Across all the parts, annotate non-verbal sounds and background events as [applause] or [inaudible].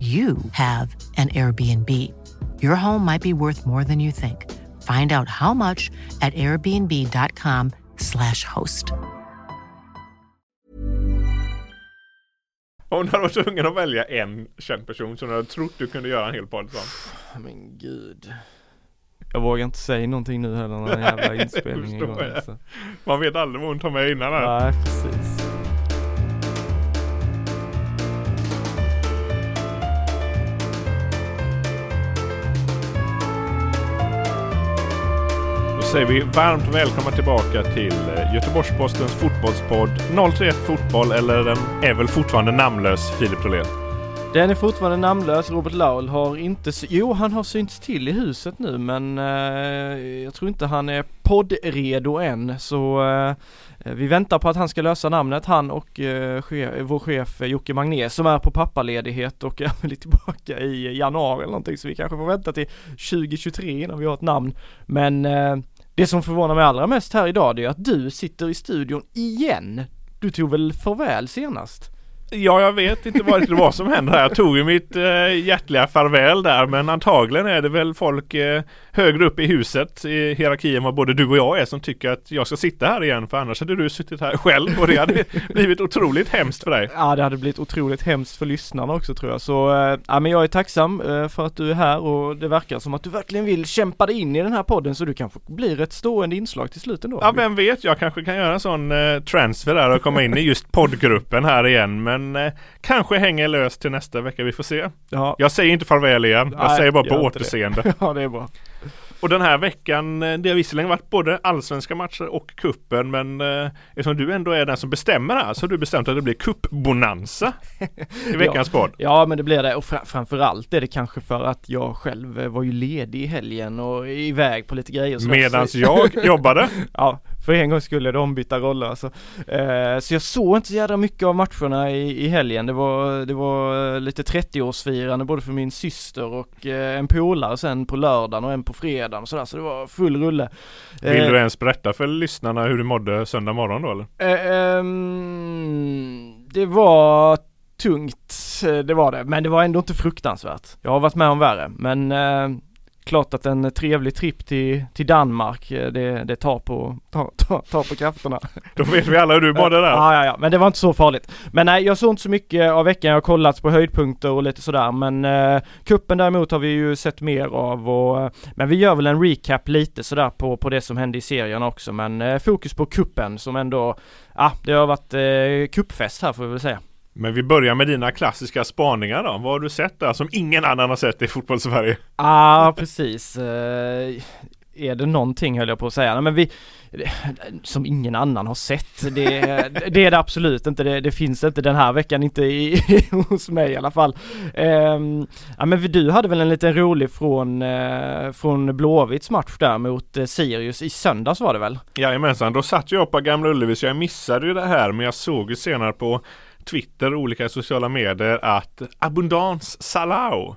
you have an Airbnb. Your home might be worth more than you think. Find out how much at airbnb.com/slash host. Om du hade varit tvungen att välja en känd person som du hade trott du kunde göra en hel podd som. Men gud. Jag vågar inte säga någonting nu heller när den jävla [laughs] inspelningen är igång. Man vet aldrig vad hon tar med innan här. Nej, precis. Säger vi varmt välkomna tillbaka till eh, Göteborgs-Postens fotbollspodd 031 Fotboll eller den är väl fortfarande namnlös Filip Rolén. Den är fortfarande namnlös. Robert Laul har inte, jo han har synts till i huset nu men eh, jag tror inte han är poddredo än så eh, vi väntar på att han ska lösa namnet, han och eh, vår chef Jocke Magné som är på pappaledighet och [laughs] är väl tillbaka i januari eller någonting så vi kanske får vänta till 2023 innan vi har ett namn. Men eh, det som förvånar mig allra mest här idag det är att du sitter i studion igen. Du tog väl farväl senast? Ja, jag vet inte vad det var som hände här. Jag tog ju mitt eh, hjärtliga farväl där men antagligen är det väl folk eh, högre upp i huset i hierarkin vad både du och jag är som tycker att jag ska sitta här igen för annars hade du suttit här själv och det hade [laughs] blivit otroligt hemskt för dig. Ja det hade blivit otroligt hemskt för lyssnarna också tror jag så, eh, ja men jag är tacksam eh, för att du är här och det verkar som att du verkligen vill kämpa dig in i den här podden så du kanske blir ett stående inslag till slut ändå. Ja, vem vet, jag kanske kan göra en sån eh, transfer där och komma in i just poddgruppen här igen men eh, kanske hänger lös till nästa vecka, vi får se. Ja, Jag säger inte farväl igen, jag Nej, säger bara på inte det. återseende. [laughs] ja det är bra. Och den här veckan, eh, det har visserligen varit både allsvenska matcher och kuppen men eh, eftersom du ändå är den som bestämmer här så har du bestämt att det blir cupbonanza i [laughs] veckans podd. Ja men det blir det och fra- framförallt är det kanske för att jag själv eh, var ju ledig i helgen och iväg på lite grejer. Medans jag [laughs] jobbade. Ja, för en gång skulle det ombytta roller alltså. Eh, så jag såg inte så jävla mycket av matcherna i, i helgen. Det var, det var lite 30-årsfirande både för min syster och eh, en polare sen på lördagen och en på fredagen och sådär. Så det var full rulle. Vill Eh, du ens berätta för lyssnarna hur du mådde söndag morgon då eller? eh, ehm, det var tungt, eh, det var det. Men det var ändå inte fruktansvärt. Jag har varit med om värre. Men eh, klart att en trevlig tripp till, till Danmark, eh, det, det tar, på, tar, tar, tar på krafterna. [laughs] Då vet vi alla hur du mådde där. Ja, ja, ja, men det var inte så farligt. Men nej, jag såg inte så mycket av veckan. Jag har kollat på höjdpunkter och lite sådär. Men eh, kuppen däremot har vi ju sett mer av och, eh, men vi gör väl en recap lite sådär på, på det som hände i serien också. Men eh, fokus på kuppen som ändå, ja, det har varit eh, kuppfest här får vi väl säga. Men vi börjar med dina klassiska spaningar då. Vad har du sett där som ingen annan har sett i fotbollssverige? Ja, ah, precis. Eh, är det någonting höll jag på att säga. Nej, men vi, som ingen annan har sett. Det, det är det absolut inte. Det, det, finns inte den här veckan, inte i, [laughs] hos mig i alla fall. Um, ja men du hade väl en liten rolig från, uh, från Blåvitts match där mot uh, Sirius i söndags var det väl? Jajamensan, då satt jag på Gamla Ullevi så jag missade ju det här men jag såg ju senare på Twitter och olika sociala medier att Abundans Salau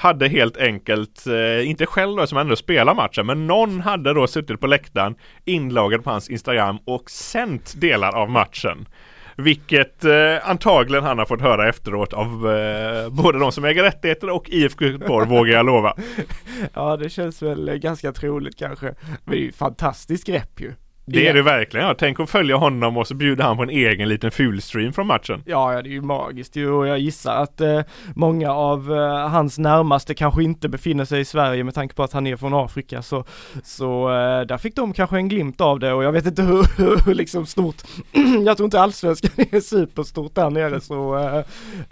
hade helt enkelt, eh, inte själv då som ändå spelar matchen, men någon hade då suttit på läktaren inloggad på hans Instagram och sänt delar av matchen. Vilket eh, antagligen han har fått höra efteråt av eh, både de som äger rättigheter och IFK Göteborg vågar jag lova. [laughs] Ja det känns väl ganska troligt kanske. Men det är ju fantastiskt grepp ju. Det är det verkligen. Ja. Tänk att följa honom och så bjuder han på en egen liten fulstream från matchen. Ja, ja det är ju magiskt ju och jag gissar att eh, många av eh, hans närmaste kanske inte befinner sig i Sverige med tanke på att han är från Afrika så, så eh, där fick de kanske en glimt av det och jag vet inte [laughs] hur, hur liksom stort, [clears throat] jag tror inte allsvenskan [laughs] är superstort där nere så eh,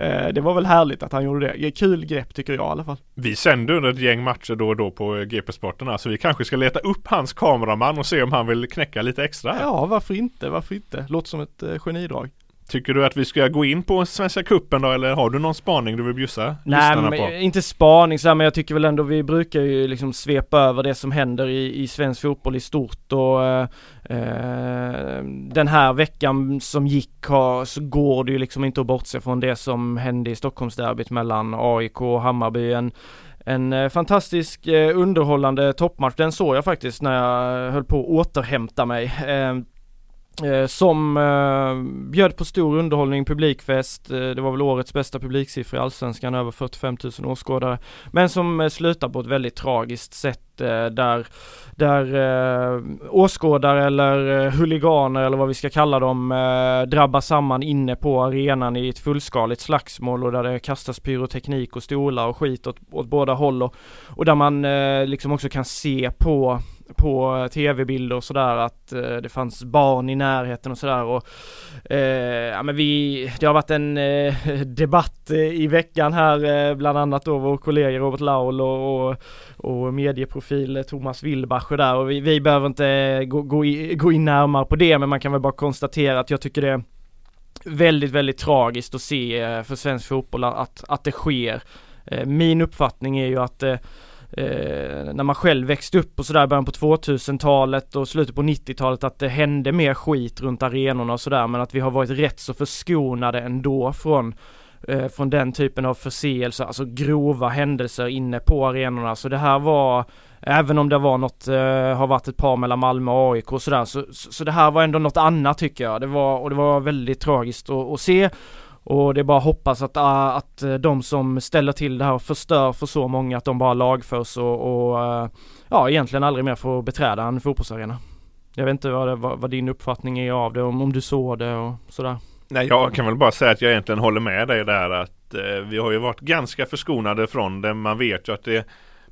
eh, det var väl härligt att han gjorde det. Kul grepp tycker jag i alla fall. Vi sänder under ett gäng matcher då och då på GP-sporterna så vi kanske ska leta upp hans kameraman och se om han vill knäcka lite extra. Ja, varför inte? Varför inte? Låter som ett eh, genidrag. Tycker du att vi ska gå in på Svenska Kuppen då eller har du någon spaning du vill bjussa Nej men, på? inte spaning så här, men jag tycker väl ändå vi brukar ju liksom svepa över det som händer i, i svensk fotboll i stort och eh, eh, den här veckan som gick har, så går det ju liksom inte att bortse från det som hände i Stockholmsderbyt mellan AIK och Hammarby. En, en eh, fantastisk eh, underhållande toppmatch. Den såg jag faktiskt när jag höll på att återhämta mig. Ehm, Eh, som eh, bjöd på stor underhållning, publikfest. Eh, det var väl årets bästa publiksiffra i Allsvenskan, över 45 000 åskådare. Men som eh, slutar på ett väldigt tragiskt sätt där, där eh, åskådare eller eh, huliganer eller vad vi ska kalla dem eh, drabbar samman inne på arenan i ett fullskaligt slagsmål och där det kastas pyroteknik och stolar och skit åt, åt båda håll och, och där man eh, liksom också kan se på på tv-bilder och sådär att eh, det fanns barn i närheten och sådär och eh, ja men vi, det har varit en eh, [laughs] debatt eh, i veckan här eh, bland annat då vår kollega Robert Laul och, och, och medieprofil Thomas Willbacher där och vi, vi behöver inte gå, gå, i, gå in närmare på det men man kan väl bara konstatera att jag tycker det är väldigt, väldigt tragiskt att se eh, för svensk fotboll att, att det sker. Min uppfattning är ju att eh, när man själv växte upp och sådär början på 2000-talet och slutet på 90-talet att det hände mer skit runt arenorna och sådär men att vi har varit rätt så förskonade ändå från eh, från den typen av förseelser, alltså grova händelser inne på arenorna. Så det här var, även om det var något, eh, har varit ett par mellan Malmö och AIK och sådär, så, så, så, det här var ändå något annat tycker jag. Det var, och det var väldigt tragiskt att, att se. Och det är bara att hoppas att, äh, att äh, de som ställer till det här och förstör för så många att de bara lagförs och, och äh, ja egentligen aldrig mer får beträda en fotbollsarena. Jag vet inte vad, det, vad, vad, din uppfattning är av det, om, om du såg det och sådär. Nej jag kan väl bara säga att jag egentligen håller med dig där att eh, vi har ju varit ganska förskonade från det. Man vet ju att det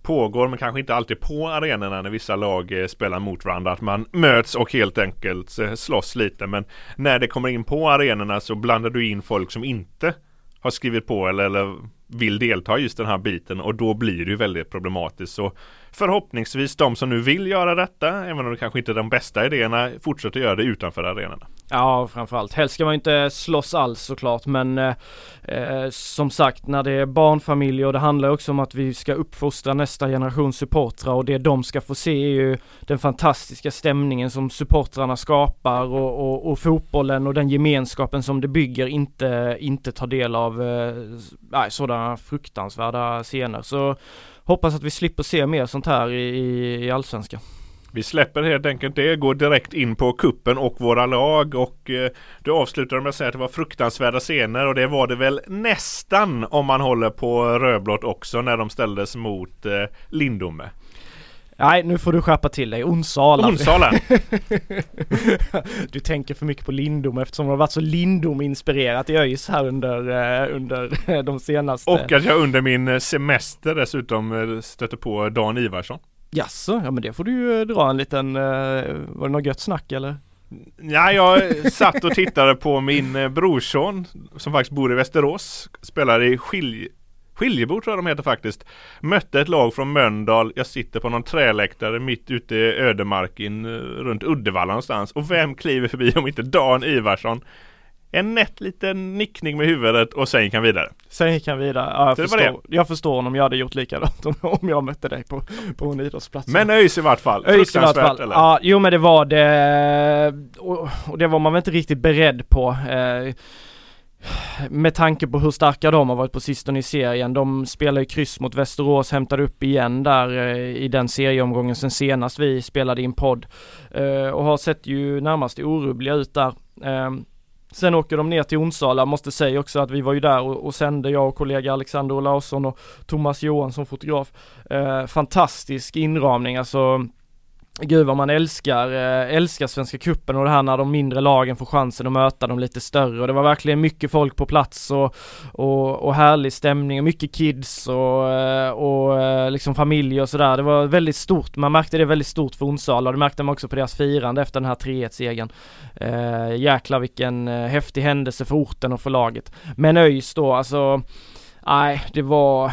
pågår men kanske inte alltid på arenorna när vissa lag eh, spelar mot varandra. Att man möts och helt enkelt eh, slåss lite. Men när det kommer in på arenorna så blandar du in folk som inte har skrivit på eller, eller vill delta i just den här biten och då blir det ju väldigt problematiskt. Så förhoppningsvis de som nu vill göra detta, även om det kanske inte är de bästa idéerna, fortsätter göra det utanför arenorna. Ja, framförallt. Helst ska man inte slåss alls såklart, men eh, eh, som sagt när det är barnfamiljer och det handlar också om att vi ska uppfostra nästa generation supportrar och det de ska få se är ju den fantastiska stämningen som supportrarna skapar och, och, och fotbollen och den gemenskapen som det bygger inte, inte ta del av eh, sådana fruktansvärda scener. Så hoppas att vi slipper se mer sånt här i, i Allsvenskan. Vi släpper helt enkelt det, går direkt in på kuppen och våra lag och eh, du avslutar med att säga att det var fruktansvärda scener och det var det väl nästan om man håller på rödblått också när de ställdes mot eh, Lindome. Nej, nu får du skärpa till dig. Onsala. Onsala. [laughs] du tänker för mycket på Lindom eftersom det har varit så Lindom-inspirerat i ÖIS här under, uh, under de senaste. Och att jag under min eh, semester dessutom stötte på Dan Ivarsson. Jaså, ja men det får du ju dra en liten, var det något gött snack eller? Ja, jag satt och tittade på min brorson som faktiskt bor i Västerås. Spelar i skilj Skiljebo tror jag de heter faktiskt. Mötte ett lag från Mölndal. Jag sitter på någon träläktare mitt ute i ödemarken eh, runt Uddevalla någonstans. Och vem kliver förbi om inte Dan Ivarsson? En nätt liten nickning med huvudet och sen gick han vidare. Sen gick han vidare, ja, jag, Så det förstår, jag förstår honom, jag hade gjort likadant om, om jag mötte dig på, på en idrottsplats. Men ÖIS i vart fall. ÖIS i vart fall. Eller? Ja, jo men det var det. Och, och det var man väl inte riktigt beredd på. Eh, med tanke på hur starka de har varit på sistone i serien. De spelar ju kryss mot Västerås, hämtade upp igen där eh, i den serieomgången sen senast vi spelade in podd. Eh, och har sett ju närmast orubbliga ut där. Eh, Sen åker de ner till Onsala, måste säga också att vi var ju där och, och sände jag och kollega Alexander Olausson och Thomas Johansson fotograf. Eh, fantastisk inramning, alltså Gud vad man älskar, eh, älskar Svenska Kuppen och det här när de mindre lagen får chansen att möta de lite större och det var verkligen mycket folk på plats och, och, och härlig stämning och mycket kids och, eh, och eh, liksom familj och sådär. Det var väldigt stort, man märkte det väldigt stort för Onsala och det märkte man också på deras firande efter den här 3-1-segern. Eh, jäklar vilken häftig händelse för orten och för laget. Men ÖIS då, alltså, nej det var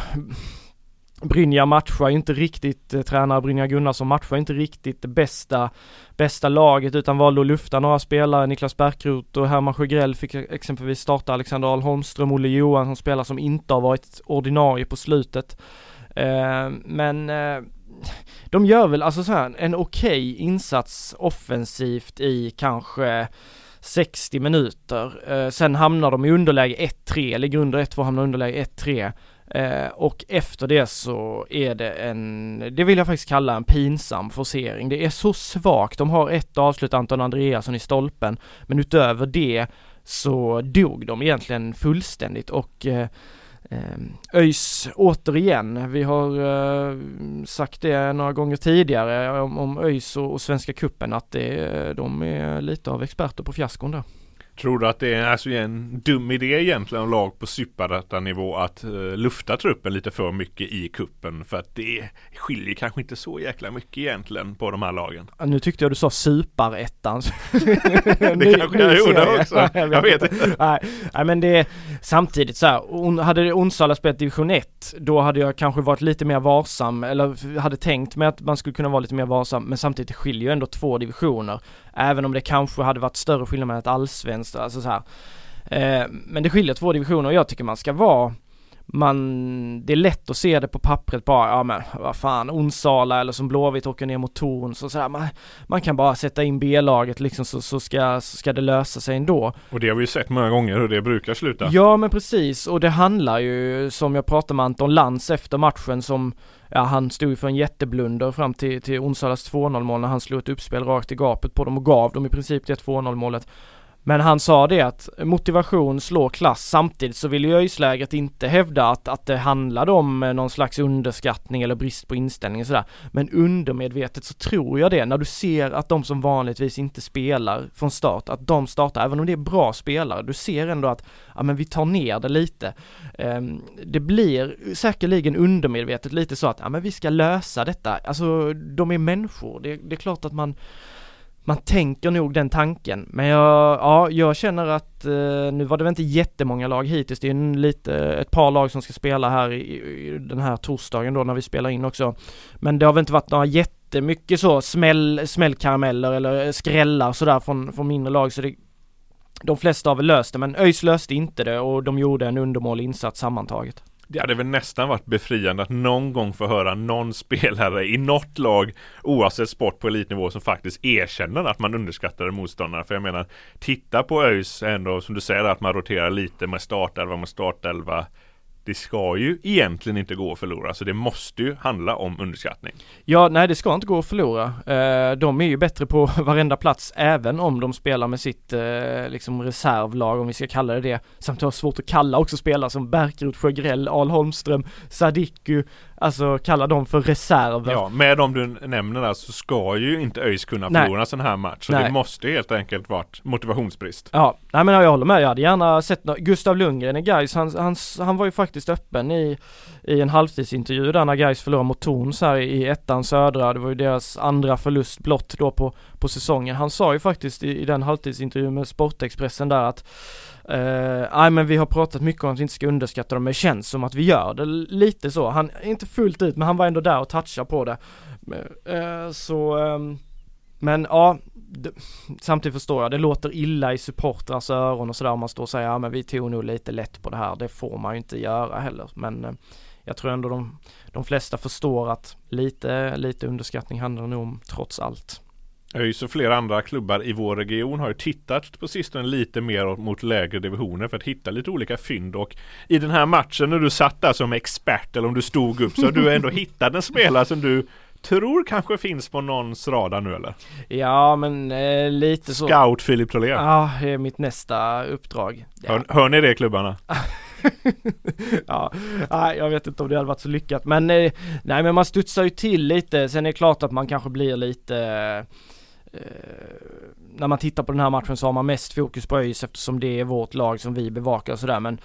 Brynja matchar ju inte riktigt, eh, tränare Brynja Gunnarsson matchar inte riktigt det bästa, bästa laget utan valde att lufta några spelare. Niklas Bärkroth och Herman Sjögrell fick exempelvis starta Alexander Ahl Holmström, Olle Johansson spelare som inte har varit ordinarie på slutet. Eh, men eh, de gör väl alltså så här, en okej okay insats offensivt i kanske 60 minuter. Eh, sen hamnar de i underläge 1-3, ligger under 1-2, hamnar underläge 1-3. Eh, och efter det så är det en, det vill jag faktiskt kalla en pinsam forcering. Det är så svagt. De har ett avslut, Anton Andreasson i stolpen, men utöver det så dog de egentligen fullständigt och eh, eh ÖIS återigen, vi har eh, sagt det några gånger tidigare om, om ÖIS och, och Svenska Kuppen att det, de är lite av experter på fiaskon där. Tror du att det är alltså en dum idé egentligen av lag på superettanivå att uh, lufta truppen lite för mycket i kuppen För att det skiljer kanske inte så jäkla mycket egentligen på de här lagen. Nu tyckte jag du sa superettan. [laughs] det kanske jag gjorde också. [laughs] jag vet, jag inte. Nej, nej, men det är samtidigt så här, hade Onsala spelat division 1 då hade jag kanske varit lite mer varsam eller hade tänkt mig att man skulle kunna vara lite mer varsam men samtidigt skiljer ju ändå två divisioner. Även om det kanske hade varit större skillnad med ett allsvenskt, alltså så här. Eh, men det skiljer två divisioner och jag tycker man ska vara man, det är lätt att se det på pappret bara, ja men vad fan, Onsala eller som Blåvitt åker ner mot Torn så sådär, man, man kan bara sätta in B-laget liksom så, så, ska, så ska det lösa sig ändå. Och det har vi ju sett många gånger hur det brukar sluta. Ja men precis, och det handlar ju som jag pratade med Anton Lantz efter matchen som ja, han stod ju för en jätteblunder fram till, till Onsalas 2-0 mål när han slog ett uppspel rakt i gapet på dem och gav dem i princip det 2-0 målet. Men han sa det att motivation slår klass samtidigt så vill ju ÖIS-lägret inte hävda att, att det handlade om eh, någon slags underskattning eller brist på inställning och sådär. Men undermedvetet så tror jag det när du ser att de som vanligtvis inte spelar från start, att de startar, även om det är bra spelare, du ser ändå att, ja men vi tar ner det lite. Ehm, det blir säkerligen undermedvetet lite så att, ja men vi ska lösa detta, alltså de är människor, det, det är klart att man man tänker nog den tanken. Men jag, ja, jag känner att, eh, nu var det väl inte jättemånga lag hittills, det är en lite, ett par lag som ska spela här i, i, den här torsdagen då när vi spelar in också. Men det har väl inte varit några jättemycket så smäll, smällkarameller eller eh, skrällar sådär från, från mindre lag så det, de flesta har väl löst det men ÖIS löste inte det och de gjorde en undermålig insats sammantaget. Det hade väl nästan varit befriande att någon gång få höra någon spelare i något lag oavsett sport på elitnivå som faktiskt erkänner att man underskattade motståndarna. För jag menar, titta på ÖIS ändå som du säger att man roterar lite med startelva med startelva det ska ju egentligen inte gå att förlora så det måste ju handla om underskattning. Ja, nej det ska inte gå att förlora. Eh, de är ju bättre på [laughs] varenda plats även om de spelar med sitt eh, liksom reservlag om vi ska kalla det det. Samt har svårt att kalla också spelare som Bärkroth, Sjögrell, Al Holmström, Sadiku, Alltså kalla dem för reserver. Ja, med de du nämner där så ska ju inte ÖIS kunna förlora en sån här match. Så nej. det måste helt enkelt varit motivationsbrist. Ja, nej men jag håller med. Jag hade gärna sett Gustav Lundgren i Gais han, han, han var ju faktiskt öppen i, i en halvtidsintervju där när Gais förlorade mot Torns här i ettan södra. Det var ju deras andra förlust blott då på, på säsongen. Han sa ju faktiskt i, i den halvtidsintervjun med Sportexpressen där att Uh, nej men vi har pratat mycket om att vi inte ska underskatta dem, men det känns som att vi gör det lite så. Han, inte fullt ut, men han var ändå där och touchade på det. Uh, så, um, men ja, samtidigt förstår jag, det låter illa i supportrars öron och sådär om man står och säger ja men vi tog nog lite lätt på det här. Det får man ju inte göra heller. Men uh, jag tror ändå de, de flesta förstår att lite, lite underskattning handlar nog om trots allt. ÖIS och flera andra klubbar i vår region har ju tittat på sistone lite mer mot lägre divisioner för att hitta lite olika fynd och i den här matchen när du satt där som expert eller om du stod upp så har du ändå [laughs] hittat en spelare som du tror kanske finns på någons radar nu eller? Ja men eh, lite så Scout Filip Tholén Ja, det är mitt nästa uppdrag ja. hör, hör ni det klubbarna? [laughs] ja, nej, jag vet inte om det hade varit så lyckat men eh, nej men man studsar ju till lite sen är det klart att man kanske blir lite eh, när man tittar på den här matchen så har man mest fokus på ÖIS eftersom det är vårt lag som vi bevakar och sådär men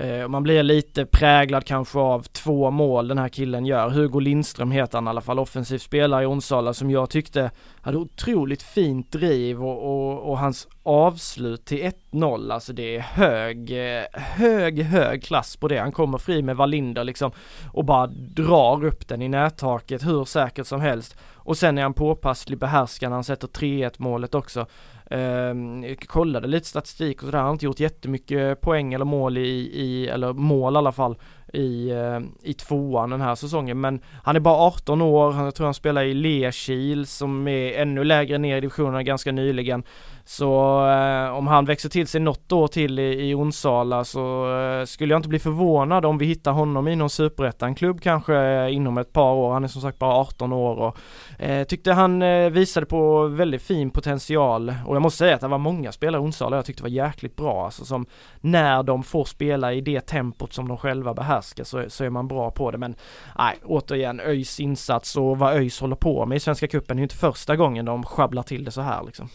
Eh, man blir lite präglad kanske av två mål den här killen gör. Hugo Lindström heter han i alla fall, offensiv spelare i Onsala som jag tyckte hade otroligt fint driv och, och, och hans avslut till 1-0, alltså det är hög, eh, hög, hög klass på det. Han kommer fri med Wallinder liksom och bara drar upp den i nättaket hur säkert som helst. Och sen är han påpasslig, behärskande, han sätter 3-1 målet också eh, kollade lite statistik och sådär, han har inte gjort jättemycket poäng eller mål i, i eller mål i alla fall i, eh, i tvåan den här säsongen. Men han är bara 18 år, jag tror han spelar i Lekil som är ännu lägre ner i divisionerna ganska nyligen. Så eh, om han växer till sig något år till i, i Onsala så eh, skulle jag inte bli förvånad om vi hittar honom i någon superettan-klubb kanske eh, inom ett par år. Han är som sagt bara 18 år och eh, tyckte han eh, visade på väldigt fin potential och jag måste säga att det var många spelare i Onsala jag tyckte var jäkligt bra alltså som när de får spela i det tempot som de själva behärskar så, så är man bra på det men nej återigen ÖIS insats och vad ÖIS håller på med i Svenska Cupen är ju inte första gången de sjabblar till det så här liksom.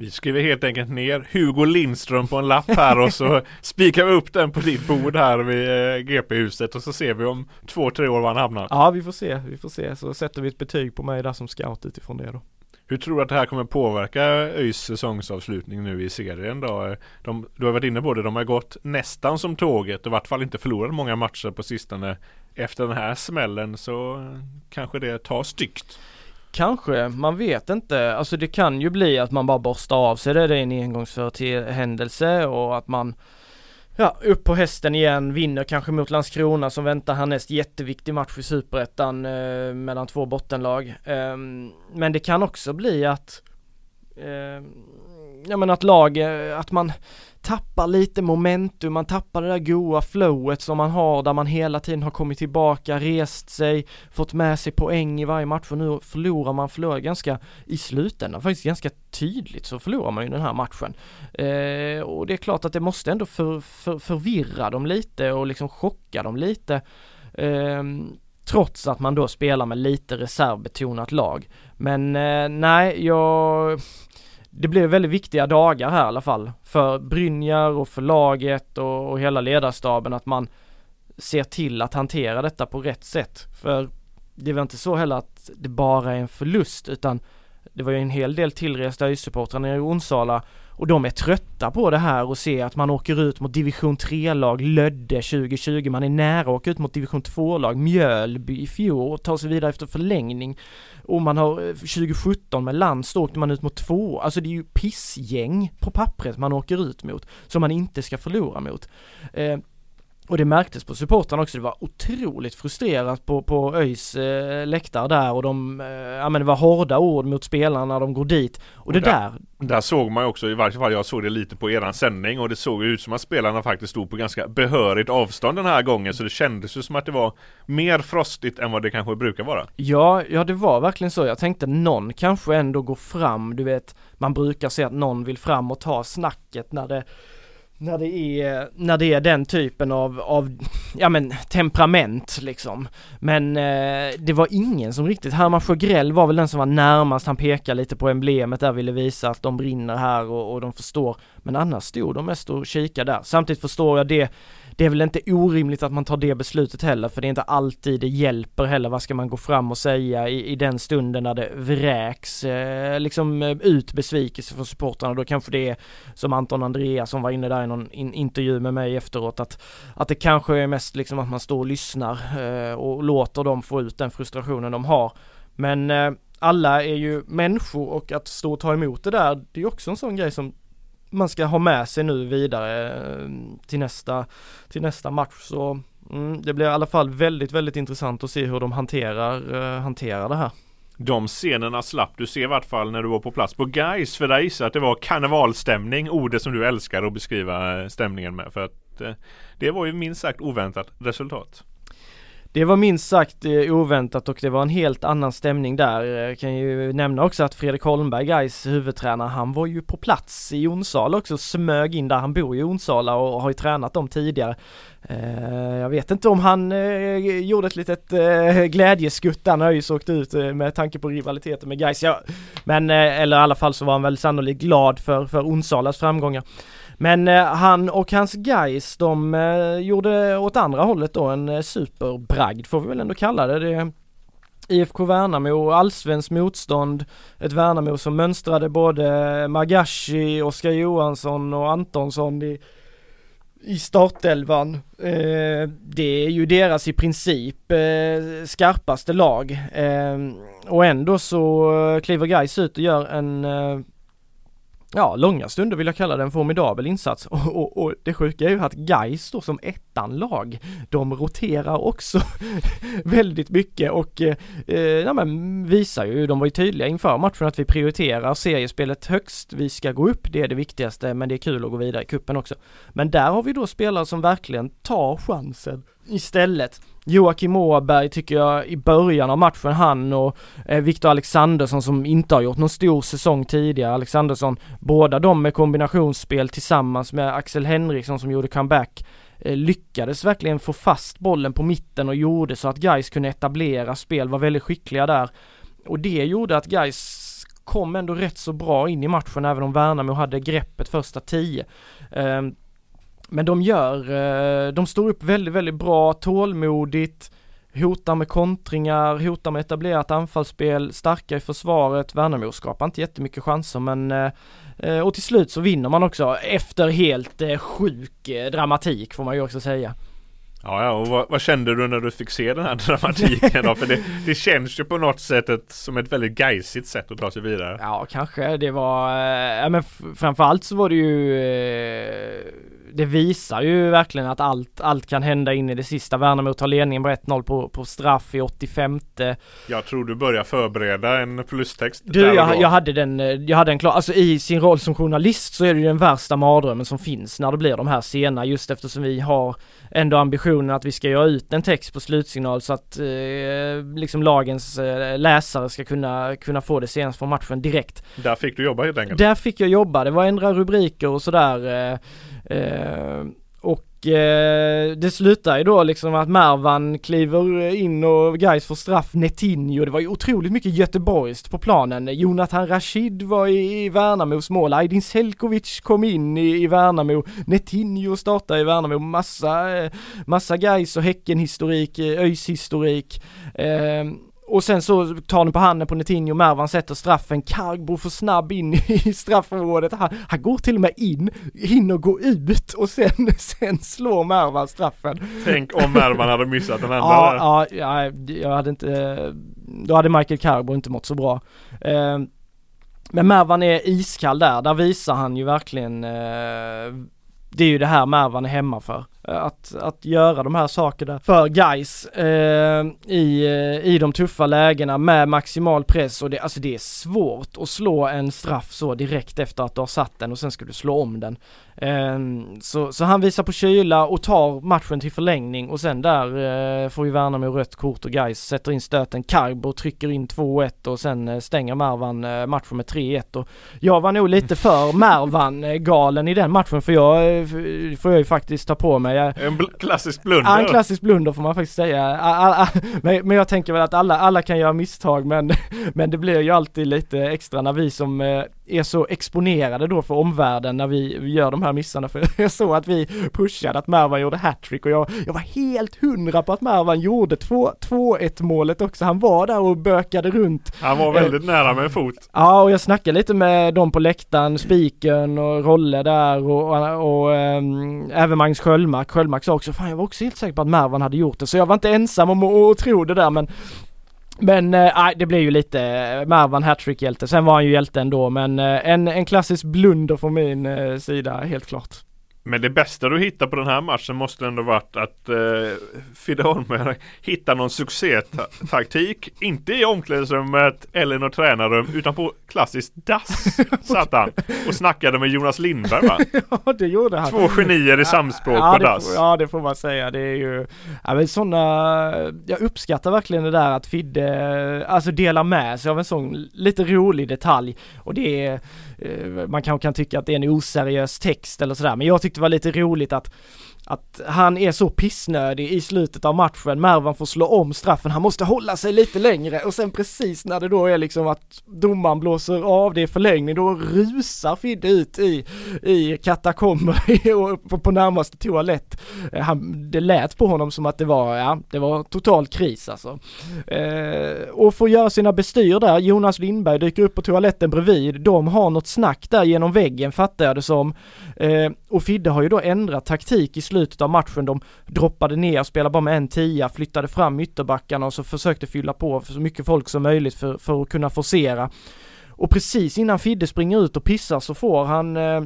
Vi skriver helt enkelt ner Hugo Lindström på en lapp här och så [laughs] spikar vi upp den på ditt bord här vid eh, GP-huset och så ser vi om två, tre år var han hamnar. Ja, vi får se, vi får se. Så sätter vi ett betyg på mig där som scout utifrån det då. Hur tror du att det här kommer påverka ÖIS säsongsavslutning nu i serien då? De, du har varit inne på det, de har gått nästan som tåget och i vart fall inte förlorat många matcher på sistone. Efter den här smällen så kanske det tar styggt. Kanske, man vet inte. Alltså det kan ju bli att man bara borstar av sig det, det är en engångsföreteelse och att man Ja, upp på hästen igen, vinner kanske mot Landskrona som väntar härnäst jätteviktig match i Superettan eh, mellan två bottenlag. Eh, men det kan också bli att eh, Ja men att lag, eh, att man tappar lite momentum, man tappar det där goa flowet som man har där man hela tiden har kommit tillbaka, rest sig, fått med sig poäng i varje match och nu förlorar man, förlorar ganska i slutändan, faktiskt ganska tydligt så förlorar man ju den här matchen. Eh, och det är klart att det måste ändå för, för, förvirra dem lite och liksom chocka dem lite. Eh, trots att man då spelar med lite reservbetonat lag. Men eh, nej, jag det blev väldigt viktiga dagar här i alla fall för Brynjar och för laget och, och hela ledarstaben att man ser till att hantera detta på rätt sätt. För det var inte så heller att det bara är en förlust utan det var ju en hel del tillresta ÖIS-supportrar nere i Onsala och de är trötta på det här och ser att man åker ut mot division 3-lag, Lödde 2020, man är nära att åka ut mot division 2-lag, Mjölby i fjol och tar sig vidare efter förlängning. Och man har eh, 2017 med Lantz då åkte man ut mot två, alltså det är ju pissgäng på pappret man åker ut mot, som man inte ska förlora mot. Eh, och det märktes på supportrarna också, det var otroligt frustrerat på, på ÖIS eh, läktare där och de, eh, ja men det var hårda ord mot spelarna när de går dit. Och, och det där, där, där såg man ju också, i varje fall jag såg det lite på eran sändning och det såg ut som att spelarna faktiskt stod på ganska behörigt avstånd den här gången så det kändes ju som att det var mer frostigt än vad det kanske brukar vara. Ja, ja det var verkligen så. Jag tänkte någon kanske ändå går fram, du vet, man brukar se att någon vill fram och ta snacket när det när det är, när det är den typen av, av ja men temperament liksom. Men eh, det var ingen som riktigt, Herman Sjögrell var väl den som var närmast, han pekade lite på emblemet där, ville visa att de brinner här och, och de förstår. Men annars stod de mest och kikade där. Samtidigt förstår jag det det är väl inte orimligt att man tar det beslutet heller för det är inte alltid det hjälper heller. Vad ska man gå fram och säga i, i den stunden när det vräks eh, liksom eh, ut besvikelse från supportrarna. Då kanske det är som Anton Andreas som var inne där i någon in, intervju med mig efteråt att, att det kanske är mest liksom att man står och lyssnar eh, och låter dem få ut den frustrationen de har. Men eh, alla är ju människor och att stå och ta emot det där, det är också en sån grej som man ska ha med sig nu vidare eh, till nästa, till nästa match. Så mm, det blir i alla fall väldigt, väldigt intressant att se hur de hanterar, uh, hanterar det här. De scenerna slapp du se i vart fall när du var på plats på Guys för där gissar att det var karnevalstämning, ordet som du älskar att beskriva eh, stämningen med. För att eh, det var ju minst sagt oväntat resultat. Det var minst sagt eh, oväntat och det var en helt annan stämning där. Jag kan ju nämna också att Fredrik Holmberg, Gais huvudtränare, han var ju på plats i Onsala också, smög in där. Han bor i Onsala och har ju tränat dem tidigare. Eh, jag vet inte om han eh, gjorde ett litet eh, glädjeskutt där när ÖIS åkte ut eh, med tanke på rivaliteten med Gais. Ja, men eller i alla fall så var han väl sannolikt glad för, för Onsalas framgångar. Men eh, han och hans guys de eh, gjorde åt andra hållet då en eh, superbragd får vi väl ändå kalla det. det IFK Värnamo, allsvensk motstånd, ett Värnamo som mönstrade både Magashi, Oskar Johansson och Antonsson i, i startelvan. Eh, det är ju deras i princip eh, skarpaste lag eh, och ändå så kliver Gais ut och gör en eh, ja, långa stunder vill jag kalla det en formidabel insats [laughs] och, och, och det sjuka är ju att Gais då som ettan lag, de roterar också [laughs] väldigt mycket och eh, eh, ja, men visar ju, de var ju tydliga inför matchen att vi prioriterar seriespelet högst, vi ska gå upp, det är det viktigaste, men det är kul att gå vidare i kuppen också. Men där har vi då spelare som verkligen tar chansen istället. Joakim Åberg tycker jag i början av matchen, han och eh, Viktor Alexandersson som inte har gjort någon stor säsong tidigare. Alexandersson, båda de med kombinationsspel tillsammans med Axel Henriksson som gjorde comeback eh, lyckades verkligen få fast bollen på mitten och gjorde så att Gais kunde etablera spel, var väldigt skickliga där. Och det gjorde att Gais kom ändå rätt så bra in i matchen även om Värnamo hade greppet första tio. Eh, men de gör, eh, de står upp väldigt, väldigt bra, tålmodigt, hotar med kontringar, hotar med etablerat anfallsspel, starka i försvaret. Värnamo skapar inte jättemycket chanser men eh, eh, och till slut så vinner man också efter helt sjuk dramatik får man ju också säga. Ja, ja och vad, vad, kände du när du fick se den här [laughs] dramatiken då? För det, det känns ju på något sätt ett, som ett väldigt geisigt sätt att ta sig vidare. Ja, kanske. Det var, ja men framförallt så var det ju det visar ju verkligen att allt, allt kan hända in i det sista. Värnamo tar ledningen på 1-0 på, på straff i 85 Jag tror du börjar förbereda en plustext Du, jag, jag, hade den, jag hade den klar. Alltså i sin roll som journalist så är det ju den värsta mardrömmen som finns när det blir de här scenerna just eftersom vi har ändå ambitionen att vi ska göra ut en text på slutsignal så att eh, liksom lagens eh, läsare ska kunna, kunna få det senast från matchen direkt. Där fick du jobba helt enkelt? Där fick jag jobba, det var ändra rubriker och sådär. Eh, Eh, och eh, det slutar ju då liksom att Mervan kliver in och guys får straff Netinho. Det var ju otroligt mycket göteborgskt på planen. Jonathan Rashid var i, i Värnamos mål. Aydin Selkovic kom in i, i Värnamo. Netinho startade i Värnamo. Massa, eh, massa guys och Häcken-historik, eh, ÖIS-historik. Eh, och sen så tar den på handen på Netinho, Mervan sätter straffen, Kargbo får snabb in [laughs] i straffområdet, han, han går till och med in, hinner gå ut och sen, [laughs] sen slår Mervan straffen. Tänk om Mervan hade missat den enda ja, där. Ja, ja, jag hade inte, då hade Michael Kargbo inte mått så bra. Eh, men Mervan är iskall där, där visar han ju verkligen eh, det är ju det här Mervan är hemma för. Eh, att, att göra de här sakerna för guys eh, i, eh, i de tuffa lägena med maximal press och det, alltså det är svårt att slå en straff så direkt efter att du har satt den och sen ska du slå om den. Eh, så, så han visar på kyla och tar matchen till förlängning och sen där eh, får ju Värnamo rött kort och guys sätter in stöten. Karbo trycker in 2-1 och sen eh, stänger Mervan matchen med 3-1 och jag var nog lite för Mervan galen i den matchen för jag får jag ju faktiskt ta på mig. En bl klassisk blunder. Ja, en klassisk blunder får man faktiskt säga. Men, men jag tänker väl att alla, alla kan göra misstag men, [laughs] men det blir ju alltid lite extra när vi som är så exponerade då för omvärlden när vi, gör de här missarna. För [laughs] jag såg att vi pushade att Mervan gjorde hattrick och jag, jag var helt hundra på att Mervan gjorde 2-1 målet också. Han var där och bökade runt. Han var väldigt eh, nära med en fot. Ja, och jag snackade lite med dem på läktaren, Spiken och Rolle där och, och, och ähm, även Magnus Sköldmark. Sköldmark sa också, fan jag var också helt säker på att Mervan hade gjort det. Så jag var inte ensam om att tro det där men men eh, nej, äh, det blev ju lite eh, Mervan hattrick-hjälte. Sen var han ju hjälte ändå, men äh, en, en klassisk blunder från min äh, sida, helt klart. Men det bästa du hittar på den här matchen måste ändå varit att eh, Fidde Holmberg hittar någon succétaktik. Inte i omklädningsrummet eller något tränarrum utan på klassiskt dass [laughs] satt han och snackade med Jonas Lindberg va? [laughs] ja det gjorde han. Två genier i samspråk ja, på dass. Får, ja det får man säga. Det är ju, ja men sådana, jag uppskattar verkligen det där att Fidde, alltså delar med sig av en sån lite rolig detalj. Och det är, Eh, man kanske kan tycka att det är en oseriös text eller sådär men jag tyckte det var lite roligt att att han är så pissnödig i slutet av matchen. Mervan får slå om straffen, han måste hålla sig lite längre och sen precis när det då är liksom att domaren blåser av det i förlängning, då rusar Fidde ut i, i katakomber [laughs] på, på närmaste toalett. Eh, han, det lät på honom som att det var, ja, det var total kris alltså. Eh, och får göra sina bestyr där, Jonas Lindberg dyker upp på toaletten bredvid, de har något snack där genom väggen fattar jag det som. Eh, och Fidde har ju då ändrat taktik i slutet av matchen. De droppade ner, spelade bara med en tia, flyttade fram ytterbackarna och så försökte fylla på för så mycket folk som möjligt för, för att kunna forcera. Och precis innan Fidde springer ut och pissar så får han eh,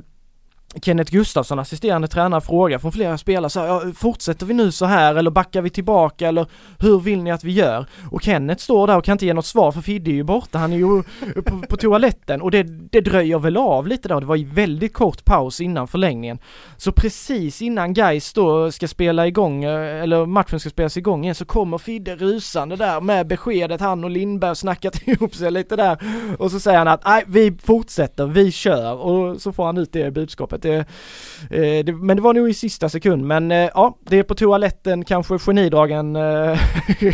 Kenneth Gustafsson, assisterande tränare, frågar från flera spelare så här, ja, fortsätter vi nu så här eller backar vi tillbaka eller hur vill ni att vi gör? Och Kenneth står där och kan inte ge något svar för Fidde är ju borta, han är ju på, på toaletten och det, det dröjer väl av lite då, det var ju väldigt kort paus innan förlängningen. Så precis innan Gais då ska spela igång, eh, eller matchen ska spelas igång igen så kommer Fidde rusande där med beskedet, han och Lindberg snackat [laughs] ihop sig lite där och så säger han att nej, vi fortsätter, vi kör och så får han ut det budskapet det, eh, det, men det var nog i sista sekund. Men eh, ja, det är på toaletten kanske genidragen eh,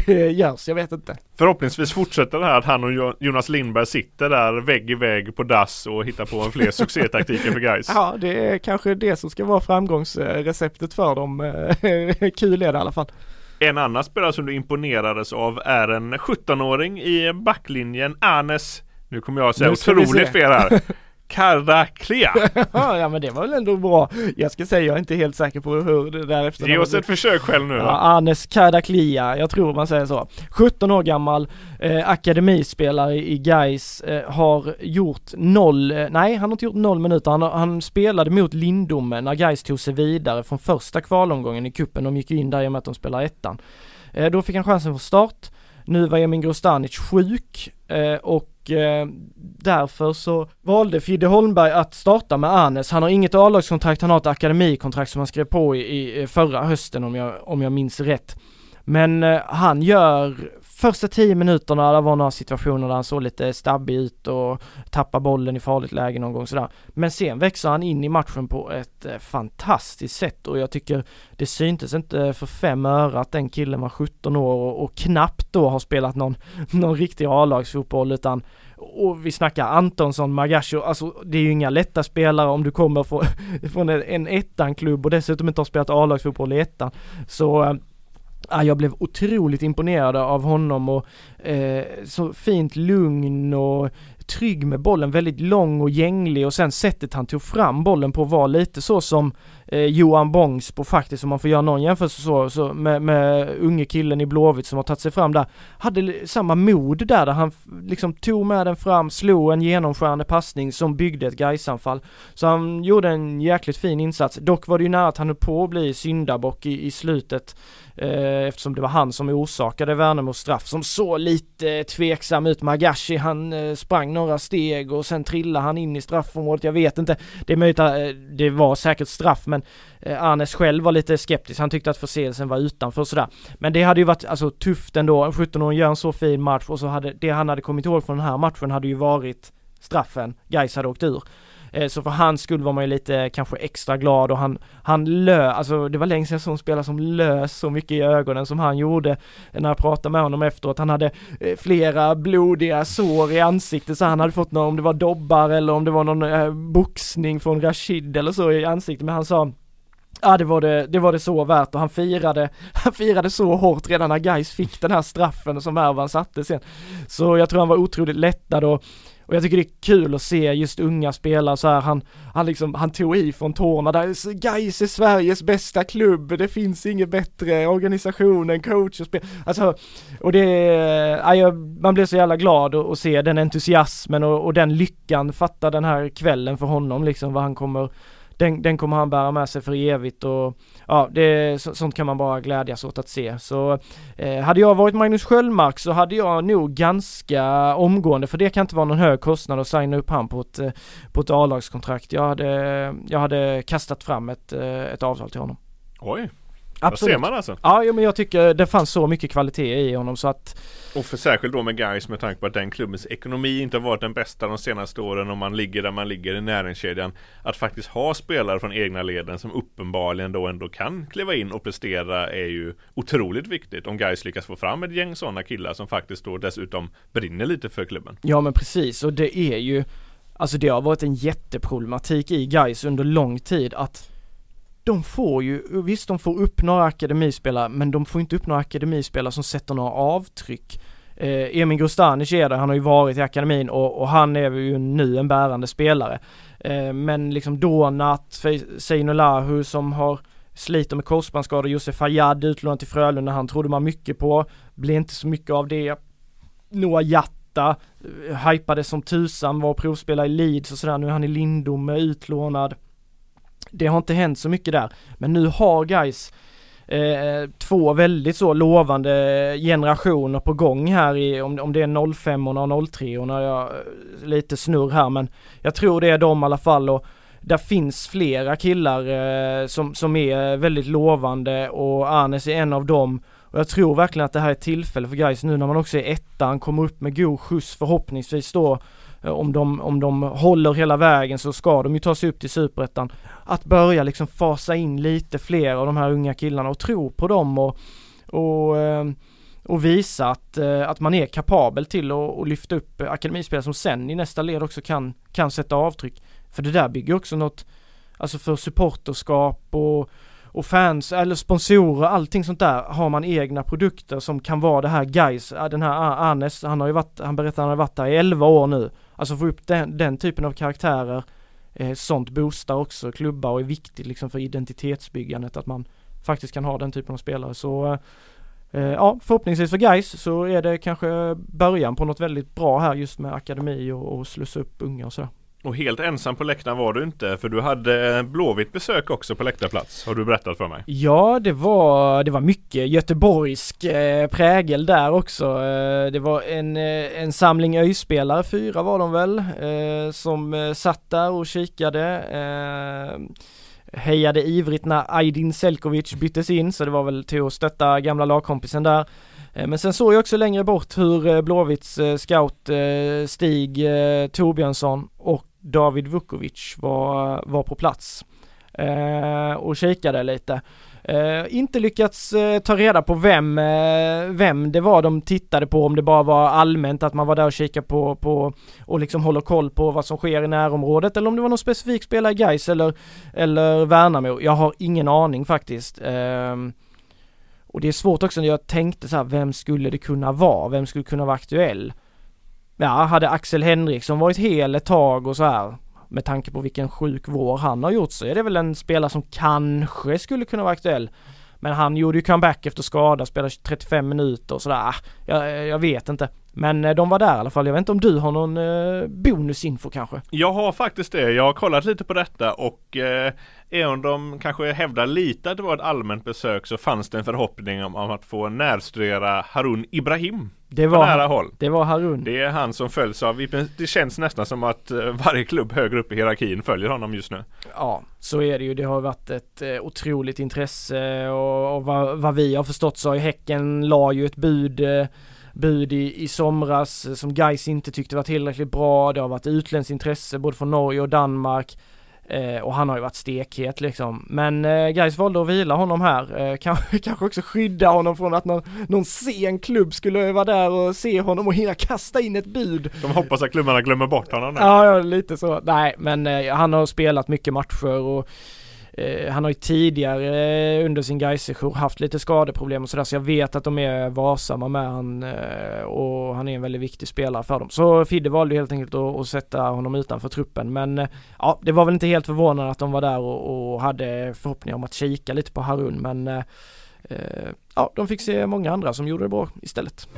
[laughs] görs, jag vet inte. Förhoppningsvis fortsätter det här att han och Jonas Lindberg sitter där vägg i vägg på dass och hittar på en fler succétaktiker för guys. [laughs] Ja, det är kanske det som ska vara framgångsreceptet för dem. [laughs] Kul är det i alla fall. En annan spelare som du imponerades av är en 17-åring i backlinjen, Anes nu kommer jag att säga otroligt fel här. Karaklia. [laughs] ja men det var väl ändå bra. Jag ska säga jag är inte helt säker på hur det där efter. Ge oss ett försök själv nu då. Ja, Anes Karaklia, jag tror man säger så. 17 år gammal, eh, akademispelare i Gais eh, har gjort noll, eh, nej han har inte gjort noll minuter. Han, han spelade mot Lindome när Gais tog sig vidare från första kvalomgången i kuppen. De gick ju in där i och med att de spelar ettan. Eh, då fick han chansen för start. Nu var Emin Grostanic sjuk eh, och eh, därför så valde Fidde Holmberg att starta med Arnes. Han har inget A-lagskontrakt, han har ett akademikontrakt som han skrev på i, i förra hösten om jag, om jag minns rätt. Men eh, han gör första tio minuterna, det var några situationer där han såg lite stabbig ut och tappade bollen i farligt läge någon gång sådär. Men sen växer han in i matchen på ett eh, fantastiskt sätt och jag tycker det syntes inte för fem öre att den killen var 17 år och, och knappt då har spelat någon, [laughs] någon riktig A-lagsfotboll utan och vi snackar Antonsson, Magasho, alltså det är ju inga lätta spelare om du kommer från, [laughs] från en ettan-klubb och dessutom inte har spelat A-lagsfotboll i ettan. Så eh, ah, jag blev otroligt imponerad av honom och eh, så fint lugn och trygg med bollen, väldigt lång och gänglig och sen sättet han tog fram bollen på var lite så som eh, Johan Bångsbo faktiskt, om man får göra någon jämförelse så, så med, med unge killen i Blåvitt som har tagit sig fram där, hade samma mod där, där han liksom tog med den fram, slog en genomskärande passning som byggde ett Gaisanfall. Så han gjorde en jäkligt fin insats. Dock var det ju nära att han höll på att bli syndabock i, i slutet eh, eftersom det var han som orsakade Värnamos straff som såg lite tveksam ut. Magashi han eh, sprang några steg och sen trillade han in i straffområdet. Jag vet inte. Det är möjligt att eh, det var säkert straff men eh, Arnes själv var lite skeptisk. Han tyckte att förseelsen var utanför och sådär. Men det hade ju varit alltså tufft ändå. En 17-åring gör en så fin match och så hade det han hade kommit ihåg från den här matchen hade ju varit straffen. Gais hade åkt ur. Eh, så för hans skull var man ju lite kanske extra glad och han, han lö, alltså det var länge sedan som spelare som lös så mycket i ögonen som han gjorde när jag pratade med honom efteråt. Han hade eh, flera blodiga sår i ansiktet så han hade fått någon, om det var dobbar eller om det var någon eh, boxning från Rashid eller så i ansiktet men han sa Ja det var det, det var det så värt och han firade, [laughs] han firade så hårt redan när Gais fick den här straffen som Ervan satte sen. Så jag tror han var otroligt lättad och, och jag tycker det är kul att se just unga spelare så här, han, han liksom, han tog i från tårna där, Gais är Sveriges bästa klubb, det finns ingen bättre organisation än coach och spel, alltså, och det, ja, man blir så jävla glad att se den entusiasmen och, och den lyckan fatta den här kvällen för honom liksom, vad han kommer den, den kommer han bära med sig för evigt och ja, det, så, sånt kan man bara glädjas åt att se. Så eh, hade jag varit Magnus Sköldmark så hade jag nog ganska omgående, för det kan inte vara någon hög kostnad att signa upp han på ett, eh, på ett A-lagskontrakt. Jag hade, jag hade kastat fram ett, eh, ett avtal till honom. Oj, Absolut. ser man alltså. Ja, ja, men jag tycker det fanns så mycket kvalitet i honom så att Och för särskilt då med Gais med tanke på att den klubbens ekonomi inte har varit den bästa de senaste åren om man ligger där man ligger i näringskedjan. Att faktiskt ha spelare från egna leden som uppenbarligen då ändå kan kliva in och prestera är ju otroligt viktigt. Om Gais lyckas få fram ett gäng sådana killar som faktiskt då dessutom brinner lite för klubben. Ja men precis och det är ju Alltså det har varit en jätteproblematik i Gais under lång tid att de får ju, visst de får upp några akademispelare men de får inte upp några akademispelare som sätter några avtryck. Eh, Emin Grostanic är det, han har ju varit i akademin och, och han är ju nu en bärande spelare. Eh, men liksom Donat, Seinolahu som har sliter med korsbandsskador, Josef Fayad utlånad till Frölunda, han trodde man mycket på, blir inte så mycket av det. Noah Jatta, eh, hypade som tusan, var provspelare i Leeds och sådär, nu är han i Lindome utlånad. Det har inte hänt så mycket där, men nu har guys eh, två väldigt så lovande generationer på gång här i, om, om det är 05 och 03 och när jag eh, lite snurr här men jag tror det är de i alla fall. Och där finns flera killar eh, som, som är väldigt lovande och Arnes är en av dem. Och jag tror verkligen att det här är ett tillfälle för guys nu när man också är ettan, kommer upp med god skjuts förhoppningsvis då Eh, om de, om de håller hela vägen så ska de ju ta sig upp till superettan. Att börja liksom fasa in lite fler av de här unga killarna och tro på dem och, och, eh, och visa att, eh, att man är kapabel till att lyfta upp akademispelare som sen i nästa led också kan, kan sätta avtryck. För det där bygger också något, alltså för supporterskap och och fans eller sponsorer, allting sånt där har man egna produkter som kan vara det här guys, den här Anes, han har ju varit, han berättar han har varit där i 11 år nu. Alltså få upp den, den typen av karaktärer, eh, sånt boostar också klubbar och är viktigt liksom för identitetsbyggandet att man faktiskt kan ha den typen av spelare. Så eh, eh ja, förhoppningsvis för guys så är det kanske början på något väldigt bra här just med akademi och, och slussa upp unga och sådär. Och helt ensam på läktaren var du inte för du hade Blåvitt besök också på läktarplats har du berättat för mig. Ja det var, det var mycket göteborgsk eh, prägel där också. Eh, det var en, eh, en samling öjspelare, fyra var de väl, eh, som eh, satt där och kikade. Eh, hejade ivrigt när Aydin Selkovic byttes in så det var väl till att stötta gamla lagkompisen där. Eh, men sen såg jag också längre bort hur eh, Blåvitts eh, scout Stig Torbjörnsson och David Vukovic var, var på plats eh, och kikade lite. Eh, inte lyckats eh, ta reda på vem, eh, vem det var de tittade på, om det bara var allmänt att man var där och kikade på, på och liksom håller koll på vad som sker i närområdet eller om det var någon specifik spelare i Gais eller, eller Värnamo. Jag har ingen aning faktiskt. Ehm, och det är svårt också när jag tänkte så här, vem skulle det kunna vara? Vem skulle kunna vara aktuell? Ja, hade Axel Henriksson varit hel ett tag och så här med tanke på vilken sjuk vår han har gjort så är det väl en spelare som kanske skulle kunna vara aktuell. Men han gjorde ju comeback efter skada, spelade 35 minuter och sådär. Ah, jag, jag vet inte. Men eh, de var där i alla fall. Jag vet inte om du har någon eh, bonusinfo kanske? Jag har faktiskt det. Jag har kollat lite på detta och eh, även om de kanske hävdar lite att det var ett allmänt besök så fanns det en förhoppning om, om att få närstudera Harun Ibrahim. Det var, nära håll. det var Harun. Det är han som följs av, det känns nästan som att eh, varje klubb högre upp i hierarkin följer honom just nu. Ja, så är det ju. Det har varit ett otroligt intresse och, och vad, vad, vi har förstått så har ju Häcken la ju ett bud bud i, i somras som Gais inte tyckte var tillräckligt bra. Det har varit utländskt intresse både från Norge och Danmark. Eh, och han har ju varit stekhet liksom. Men eh, Gais valde att vila honom här. Eh, [laughs] kanske, kanske också skydda honom från att någon, någon sen klubb skulle vara där och se honom och hinna kasta in ett bud. De hoppas att klubbarna glömmer bort honom nu. Ja, ja lite så. Nej, men eh, han har spelat mycket matcher och Eh, han har ju tidigare under sin Gais-sejour haft lite skadeproblem och sådär så jag vet att de är varsamma med han eh, och han är en väldigt viktig spelare för dem. Så Fidde valde helt enkelt att, att sätta honom utanför truppen men eh, ja, det var väl inte helt förvånande att de var där och, och hade förhoppningar om att kika lite på Harun men eh, eh, ja, de fick se många andra som gjorde det bra istället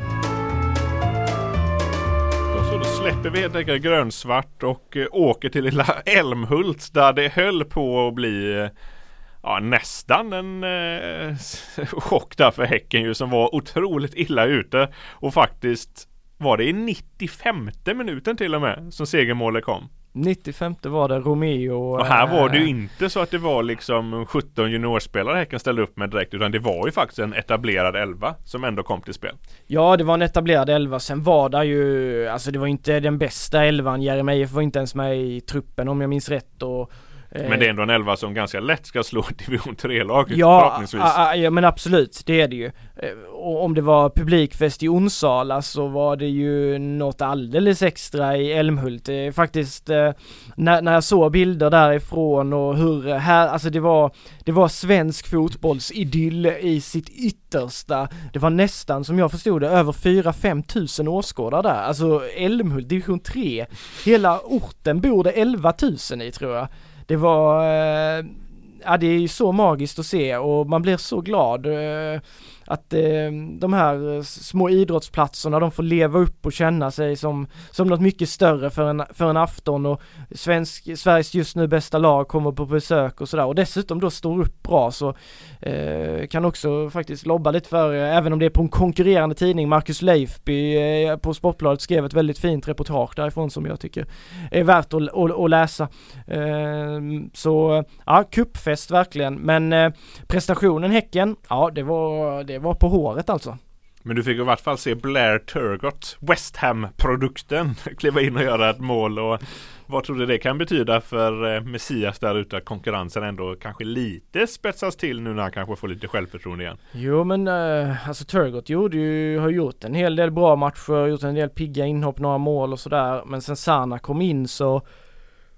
släpper vi helt enkelt grönsvart och eh, åker till lilla [laughs] Älmhult där det höll på att bli eh, ja, nästan en eh, [laughs] chock där för Häcken ju som var otroligt illa ute och faktiskt var det i 95 minuten till och med som segermålet kom. 95 var det Romeo. Och här var det ju inte så att det var liksom 17 juniorspelare Häcken ställde upp med direkt utan det var ju faktiskt en etablerad 11 som ändå kom till spel. Ja det var en etablerad 11, sen var det ju, alltså det var inte den bästa 11 Jeremejeff var inte ens med i truppen om jag minns rätt och men det är ändå en elva som ganska lätt ska slå [laughs] division 3-lag ja, förhoppningsvis. Ja, men absolut, det är det ju. Eh, och om det var publikfest i Onsala så var det ju något alldeles extra i Älmhult. Faktiskt, eh, när, när jag såg bilder därifrån och hur här, alltså det var, det var svensk fotbollsidyll i sitt yttersta. Det var nästan, som jag förstod det, över 4-5 tusen åskådare där. Alltså Älmhult, division 3. Hela orten bor det 11 000 i tror jag det var, eh, ja det är ju så magiskt att se och man blir så glad. Eh, att eh, de här eh, små idrottsplatserna de får leva upp och känna sig som, som något mycket större för en, för en afton och svensk, Sveriges just nu bästa lag kommer på besök och sådär. Och dessutom då står upp bra så eh, kan också faktiskt lobba lite för, eh, även om det är på en konkurrerande tidning, Marcus Leifby eh, på Sportbladet skrev ett väldigt fint reportage därifrån som jag tycker är värt att, att, att läsa. Eh, så ja, kuppfest verkligen, men eh, prestationen Häcken, ja det var det var på håret alltså. Men du fick i vart fall se Blair Turgott, West Ham-produkten, [laughs] kliva in och göra ett mål. Och vad tror du det kan betyda för eh, Messias där ute? Att konkurrensen ändå kanske lite spetsas till nu när han kanske får lite självförtroende igen. Jo men uh, alltså Turgott gjorde ju, har gjort en hel del bra matcher, gjort en del pigga inhopp, några mål och sådär. Men sen Sana kom in så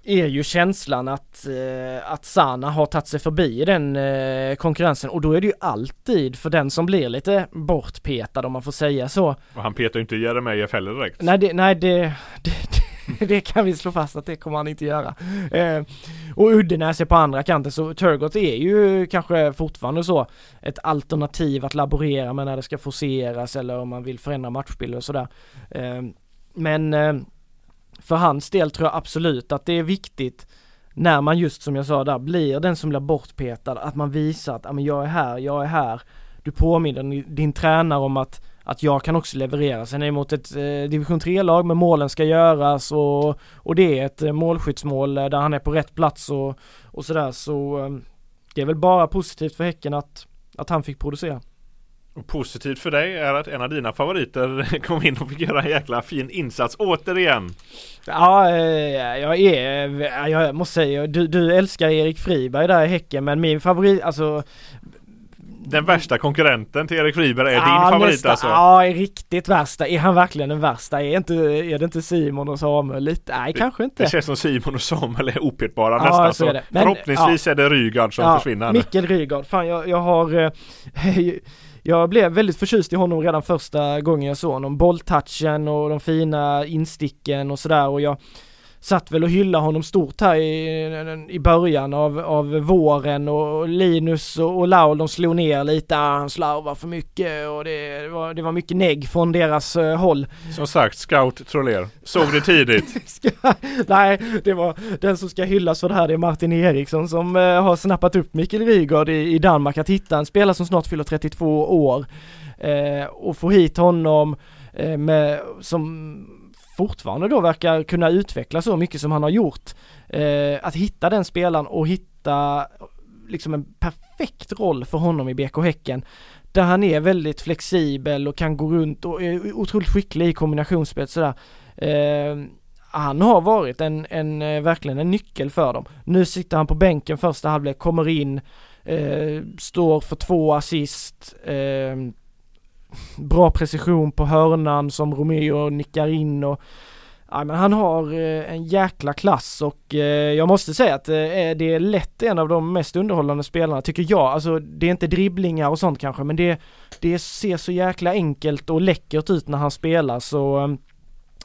är ju känslan att, eh, att Sana har tagit sig förbi den eh, konkurrensen och då är det ju alltid för den som blir lite bortpetad om man får säga så. Och han petar ju inte Jeremejeff heller direkt. Nej det, nej det, det, det, kan vi slå fast att det kommer han inte göra. Eh, och Uddenäs är på andra kanten så Turgott är ju kanske fortfarande så ett alternativ att laborera med när det ska forceras eller om man vill förändra matchbilder och sådär. Eh, men eh, för hans del tror jag absolut att det är viktigt när man just som jag sa där blir den som blir bortpetad, att man visar att jag är här, jag är här. Du påminner din tränare om att, att jag kan också leverera. Sen är det mot ett eh, division 3-lag men målen ska göras och, och det är ett eh, målskyddsmål eh, där han är på rätt plats och, och sådär så eh, det är väl bara positivt för Häcken att, att han fick producera. Och positivt för dig är att en av dina favoriter [laughs] kom in och fick göra en jäkla fin insats återigen. Ja, eh, jag är, jag måste säga, du, du älskar Erik Friberg där i Häcken men min favorit, alltså den värsta konkurrenten till Erik Friberg är ja, din favorit nästa, alltså? Ja, riktigt värsta. Är han verkligen den värsta? Är, inte, är det inte Simon och Samuel lite? Nej, det, kanske inte. Det känns som Simon och Samuel är opetbara ja, nästan. Så, så Men, förhoppningsvis ja, är det Rygard som försvinner. Mikkel Rygard. Fan, jag, jag har eh, [laughs] jag blev väldigt förtjust i honom redan första gången jag såg honom. Bolltouchen och de fina insticken och sådär och jag satt väl och hyllade honom stort här i, i början av, av våren och Linus och, och Laul de slog ner lite, ah, han slarvar för mycket och det, det, var, det var mycket negg från deras uh, håll. Som sagt, scout Troller. Såg det tidigt? [laughs] nej, det var den som ska hyllas för det här, det är Martin Eriksson som uh, har snappat upp Mikael Rygaard i, i Danmark att hitta en spelare som snart fyller 32 år uh, och få hit honom med, som fortfarande då verkar kunna utveckla så mycket som han har gjort. Eh, att hitta den spelaren och hitta liksom en perfekt roll för honom i BK Häcken. där han är väldigt flexibel och kan gå runt och är otroligt skicklig i kombinationsspel sådär. Eh, han har varit en, en, eh, verkligen en nyckel för dem. Nu sitter han på bänken första halvlek, kommer in, eh, står för två assist, eh, bra precision på hörnan som Romeo nickar in och Ja men han har eh, en jäkla klass och eh, jag måste säga att eh, det är lätt en av de mest underhållande spelarna tycker jag. Alltså det är inte dribblingar och sånt kanske men det, det ser så jäkla enkelt och läckert ut när han spelar så ehm,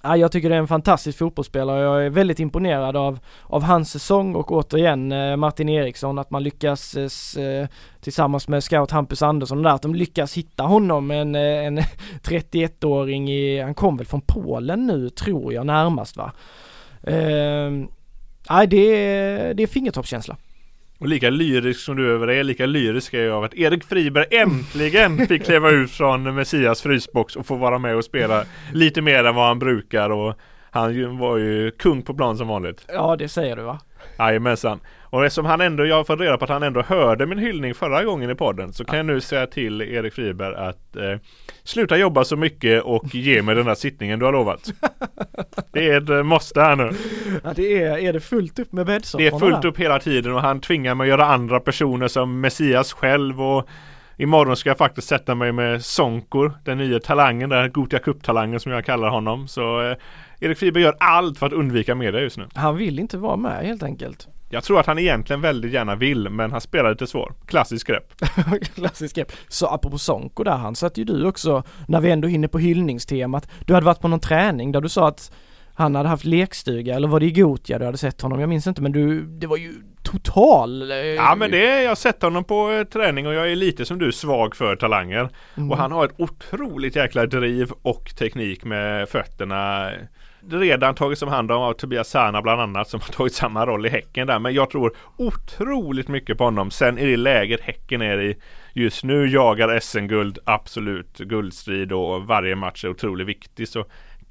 Ja, jag tycker det är en fantastisk fotbollsspelare och jag är väldigt imponerad av, av hans säsong och återigen eh, Martin Eriksson att man lyckas eh, eh tillsammans med scout Hampus Andersson där att de lyckas hitta honom en, eh, en [laughs] 31-åring i, han kom väl från Polen nu tror jag närmast va. Eh, nej det, det är fingertoppskänsla. Och lika lyrisk som du över är, lika lyrisk är jag av att Erik Friberg äntligen [laughs] fick kliva ut från Messias frysbox och få vara med och spela lite mer än vad han brukar och han var ju kung på plan som vanligt. Ja, det säger du va? Jajamensan. Och eftersom han ändå, jag har fått reda på att han ändå hörde min hyllning förra gången i podden så kan jag nu säga till Erik Friberg att eh, sluta jobba så mycket och ge mig den där sittningen du har lovat. Det är ett eh, måste här nu. Ja det är, är det fullt upp med bäddsofforna? Det är fullt upp hela tiden och han tvingar mig att göra andra personer som Messias själv och Imorgon ska jag faktiskt sätta mig med Sonkor, den nya talangen där, Gotia Cup-talangen som jag kallar honom. Så eh, Erik Friberg gör allt för att undvika media just nu. Han vill inte vara med helt enkelt. Jag tror att han egentligen väldigt gärna vill men han spelar lite svår. Klassisk grepp. [laughs] Klassisk grepp. Så apropå Sonko där, han satt ju du också, när vi ändå hinner på hyllningstemat, du hade varit på någon träning där du sa att han hade haft lekstuga eller var det i Gotia du hade sett honom? Jag minns inte men du, det var ju total... Eh, ja men det, jag har sett honom på eh, träning och jag är lite som du svag för talanger. Mm. Och han har ett otroligt jäkla driv och teknik med fötterna redan tagits om hand av Tobias Sana bland annat som har tagit samma roll i Häcken där. Men jag tror otroligt mycket på honom. Sen i det läget Häcken är i just nu jagar SM-guld absolut guldstrid och varje match är otroligt viktig. Så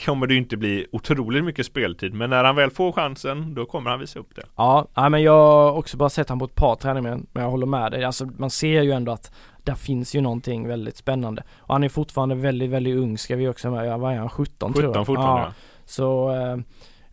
kommer det inte bli otroligt mycket speltid men när han väl får chansen då kommer han visa upp det. Ja, men jag har också bara sett han på ett par träningar men jag håller med dig. Alltså man ser ju ändå att där finns ju någonting väldigt spännande. Och han är fortfarande väldigt, väldigt ung ska vi också med. Vad är han? 17, 17 tror jag. 17 fortfarande ja. Så eh,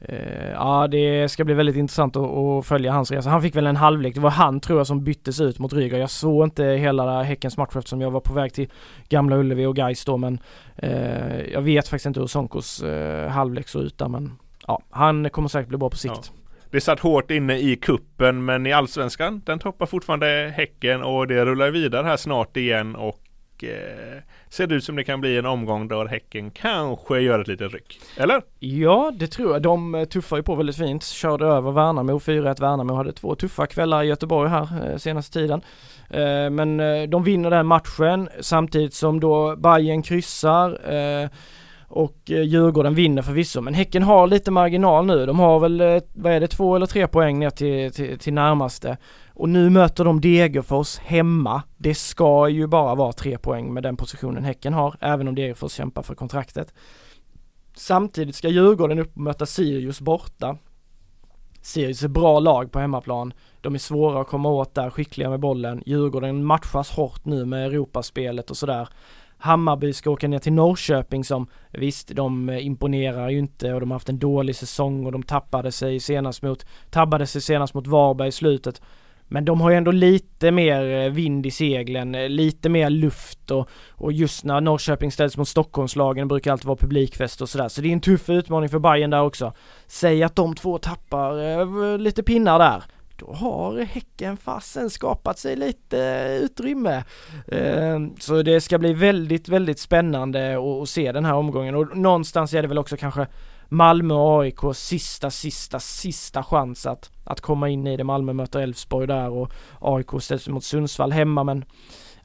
eh, ja det ska bli väldigt intressant att, att, följa hans resa. Han fick väl en halvlek, det var han tror jag som byttes ut mot Ryga. Jag såg inte hela Häckens match eftersom jag var på väg till Gamla Ullevi och Gais då men eh, jag vet faktiskt inte hur Sonkos eh, halvlek såg ut där men ja, han kommer säkert bli bra på sikt. Ja. Det satt hårt inne i kuppen men i Allsvenskan den toppar fortfarande Häcken och det rullar vidare här snart igen och eh, ser det ut som det kan bli en omgång där Häcken kanske gör ett litet ryck. Eller? Ja, det tror jag. De eh, tuffar ju på väldigt fint. Körde över Värnamo, 4-1 Värnamo. Hade två tuffa kvällar i Göteborg här eh, senaste tiden. Eh, men eh, de vinner den matchen samtidigt som då Bayern kryssar. Eh, och eh, Djurgården vinner förvisso men Häcken har lite marginal nu. De har väl, eh, vad är det, två eller tre poäng ner till, till, till närmaste. Och nu möter de Degerfors hemma. Det ska ju bara vara tre poäng med den positionen Häcken har, även om Degerfors kämpar för kontraktet. Samtidigt ska Djurgården upp och möta Sirius borta. Sirius är bra lag på hemmaplan. De är svåra att komma åt där, skickliga med bollen. Djurgården matchas hårt nu med Europaspelet och sådär. Hammarby ska åka ner till Norrköping som visst, de imponerar ju inte och de har haft en dålig säsong och de tappade sig senast mot, tabbade sig senast mot Varberg i slutet. Men de har ju ändå lite mer eh, vind i seglen, eh, lite mer luft och, och just när Norrköping ställs mot Stockholmslagen brukar alltid vara publikfest och sådär. Så det är en tuff utmaning för Bayern där också. Säg att de två tappar eh, lite pinnar där. Då har Häcken fasen skapat sig lite eh, utrymme. Eh, så det ska bli väldigt, väldigt spännande att se den här omgången och någonstans är det väl också kanske Malmö och AIK sista, sista, sista chans att, att komma in i det. Malmö möter Elfsborg där och AIK ställs mot Sundsvall hemma men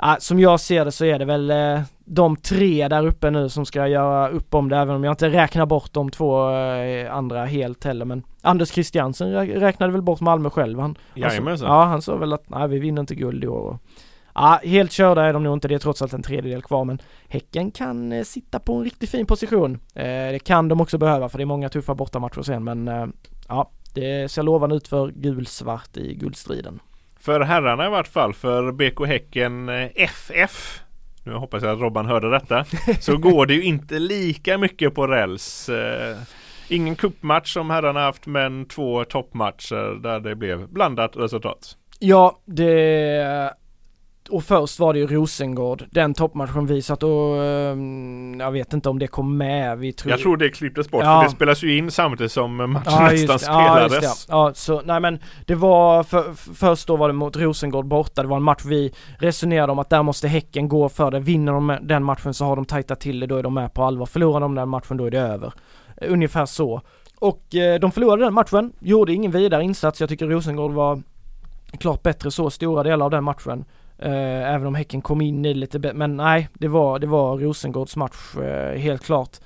äh, som jag ser det så är det väl eh, de tre där uppe nu som ska göra upp om det även om jag inte räknar bort de två eh, andra helt heller men Anders Christiansen räknade väl bort Malmö själv. Han, alltså, ja, han sa väl att nej vi vinner inte guld i år. Ja, helt körda är de nog inte, det är trots allt en tredjedel kvar men Häcken kan eh, sitta på en riktigt fin position. Eh, det kan de också behöva för det är många tuffa bortamatcher sen men eh, ja, det ser lovande ut för gulsvart i guldstriden. För herrarna i vart fall, för BK Häcken FF nu hoppas jag att Robban hörde detta, [laughs] så går det ju inte lika mycket på räls. Eh, ingen kuppmatch som herrarna haft men två toppmatcher där det blev blandat resultat. Ja, det och först var det ju Rosengård, den toppmatchen vi satt och um, jag vet inte om det kom med. Vi tror... Jag tror det klipptes bort ja. för det spelas ju in samtidigt som matchen ja, nästan spelades. Ja, ja, så nej men det var för, först då var det mot Rosengård borta. Det var en match vi resonerade om att där måste Häcken gå för det. Vinner de den matchen så har de tajtat till det, då är de med på allvar. Förlorar de den matchen då är det över. Ungefär så. Och eh, de förlorade den matchen, gjorde ingen vidare insats. Jag tycker Rosengård var klart bättre så stora delar av den matchen. Eh, även om Häcken kom in i lite bättre, men nej, det var, det var Rosengårds match eh, helt klart.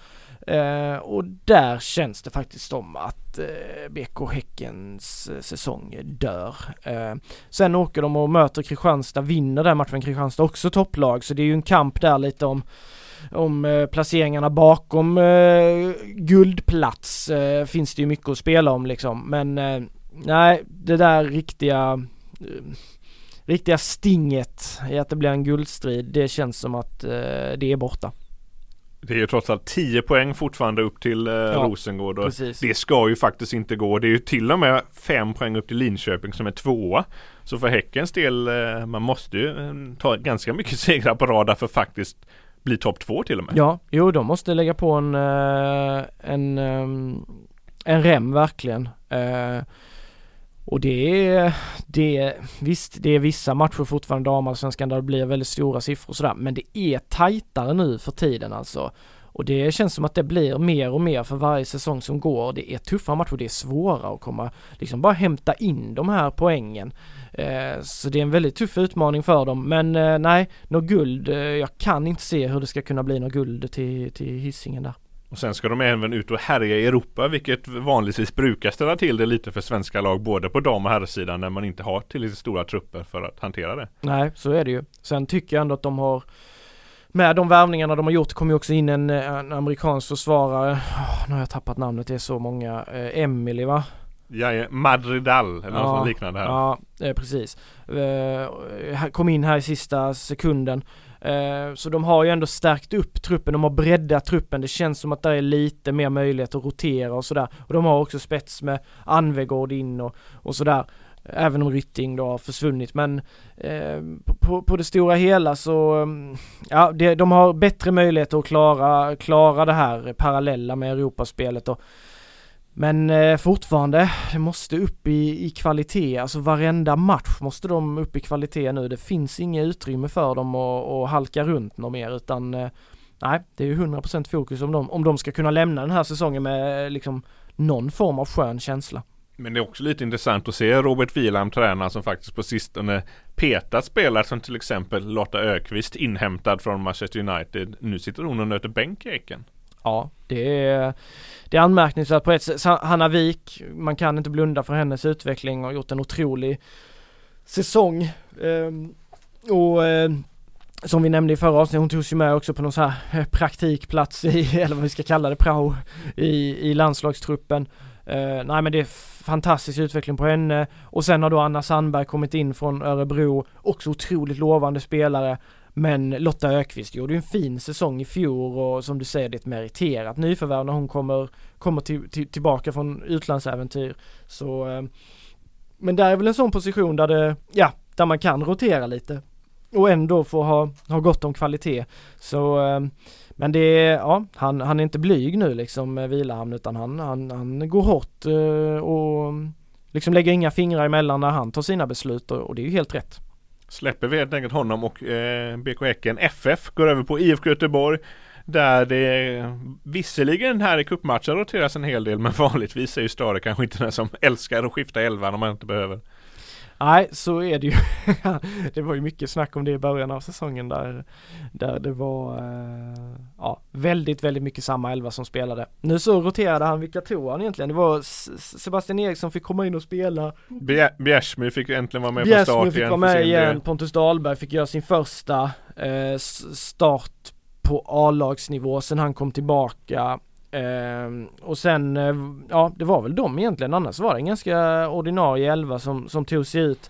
Eh, och där känns det faktiskt som att eh, BK Häckens eh, säsong dör. Eh, sen åker de och möter Kristianstad, vinner den matchen. Kristianstad också topplag, så det är ju en kamp där lite om om eh, placeringarna bakom eh, guldplats eh, finns det ju mycket att spela om liksom. Men eh, nej, det där riktiga eh, riktiga stinget i att det blir en guldstrid, det känns som att eh, det är borta. Det är ju trots allt 10 poäng fortfarande upp till eh, ja, Rosengård och precis. det ska ju faktiskt inte gå. Det är ju till och med 5 poäng upp till Linköping som är tvåa. Så för Häckens del, eh, man måste ju eh, ta ganska mycket [laughs] segrar på rad för faktiskt bli topp två till och med. Ja, jo de måste lägga på en, eh, en, ehm, en rem verkligen. Och det är, det är, visst det är vissa matcher fortfarande damallsvenskan där det blir väldigt stora siffror och sådär, men det är tajtare nu för tiden alltså. Och det känns som att det blir mer och mer för varje säsong som går. Det är tuffa matcher, det är svåra att komma, liksom bara hämta in de här poängen. Eh, så det är en väldigt tuff utmaning för dem, men eh, nej, något guld, eh, jag kan inte se hur det ska kunna bli något guld till, till hissingen där. Och sen ska de även ut och härja i Europa vilket vanligtvis brukar ställa till det lite för svenska lag både på dam och herrsidan när man inte har tillräckligt stora trupper för att hantera det. Nej, så är det ju. Sen tycker jag ändå att de har med de värvningarna de har gjort kom ju också in en, en amerikansk försvarare. Oh, nu har jag tappat namnet, det är så många. Eh, Emily va? Ja, Madridal eller ja, något liknande här. Ja, eh, precis. Eh, kom in här i sista sekunden. Eh, så de har ju ändå stärkt upp truppen, de har breddat truppen. Det känns som att det är lite mer möjlighet att rotera och sådär. Och de har också spets med Anvegård in och, och sådär. Även om Rytting då har försvunnit men eh, på, på det stora hela så mm, ja, det, de har bättre möjligheter att klara, klara det här parallella med Europaspelet och men eh, fortfarande, det måste upp i, i kvalitet, alltså varenda match måste de upp i kvalitet nu. Det finns inget utrymme för dem att, att halka runt något mer utan eh, nej, det är ju 100% fokus om de, om de ska kunna lämna den här säsongen med eh, liksom någon form av skön känsla. Men det är också lite intressant att se Robert Wielam träna som faktiskt på sistone petat spelare som till exempel Lotta Ökvist inhämtad från Manchester United. Nu sitter hon och nöter bänk i Eken. Ja, det är, det är anmärkningsvärt på ett sätt. Hanna Wik, man kan inte blunda för hennes utveckling och gjort en otrolig säsong. Ehm, och eh, som vi nämnde i förra avsnittet, hon togs ju med också på någon sån här praktikplats i, [laughs] eller vad vi ska kalla det, prao i, i landslagstruppen. Uh, nej men det är fantastisk utveckling på henne och sen har då Anna Sandberg kommit in från Örebro, också otroligt lovande spelare. Men Lotta Ökvist gjorde ju en fin säsong i fjol och som du säger det är ett meriterat nyförvärv när hon kommer, kommer till, till, tillbaka från utlandsäventyr. Så eh, men där är väl en sån position där det, ja, där man kan rotera lite och ändå få ha, ha gott om kvalitet. Så eh, men det är, ja, han, han är inte blyg nu liksom Vilahamn utan han, han, han går hårt eh, och liksom lägger inga fingrar emellan när han tar sina beslut och, och det är ju helt rätt. Släpper vi helt enkelt honom och eh, BK Häcken FF går över på IFK Göteborg där det visserligen här i cupmatchen roteras en hel del men [laughs] vanligtvis är ju Stare kanske inte den som älskar att skifta elvan om man inte behöver. Nej, så är det ju. [laughs] det var ju mycket snack om det i början av säsongen där, där det var eh, ja, väldigt, väldigt mycket samma elva som spelade. Nu så roterade han, vilka tog han egentligen? Det var Sebastian Eriksson fick komma in och spela. Bjärsmyr fick äntligen vara med Bjärsmyr från start fick vara med igen. Pontus Dahlberg fick göra sin första eh, start på A-lagsnivå sen han kom tillbaka Ehm, och sen, eh, ja det var väl de egentligen, annars var det en ganska ordinarie elva som, som tog sig ut.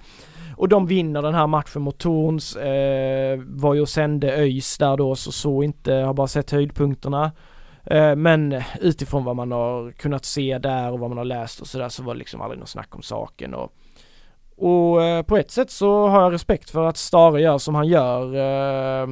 och de vinner den här matchen mot Torns, eh, var ju och sände ÖIS där då så så inte, har bara sett höjdpunkterna. Eh, men utifrån vad man har kunnat se där och vad man har läst och sådär så var det liksom aldrig något snack om saken och och eh, på ett sätt så har jag respekt för att Stare gör som han gör. Eh,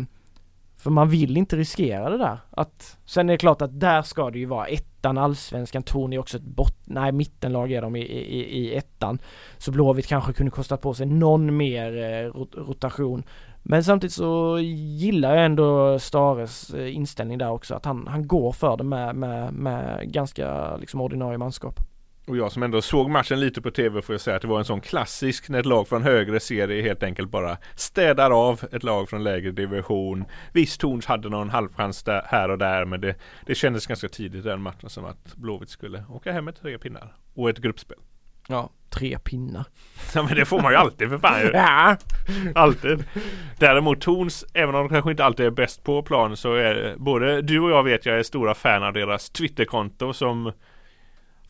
för man vill inte riskera det där. Att, sen är det klart att där ska det ju vara ettan, allsvenskan, Torn är också ett bott, nej mittenlag är de i, i, i ettan. Så Blåvitt kanske kunde kosta på sig någon mer eh, rotation. Men samtidigt så gillar jag ändå Stares eh, inställning där också, att han, han går för det med, med, med ganska liksom ordinarie manskap. Och jag som ändå såg matchen lite på tv får jag säga att det var en sån klassisk när ett lag från högre serie helt enkelt bara städar av ett lag från lägre division. Visst Torns hade någon halvchans där, här och där men det, det kändes ganska tidigt i den matchen som att Blåvitt skulle åka hem med tre pinnar och ett gruppspel. Ja, tre pinnar. Ja men det får man ju alltid för fan [laughs] Ja! Alltid. Däremot Torns, även om de kanske inte alltid är bäst på plan så är både du och jag vet jag är stora fan av deras Twitterkonto som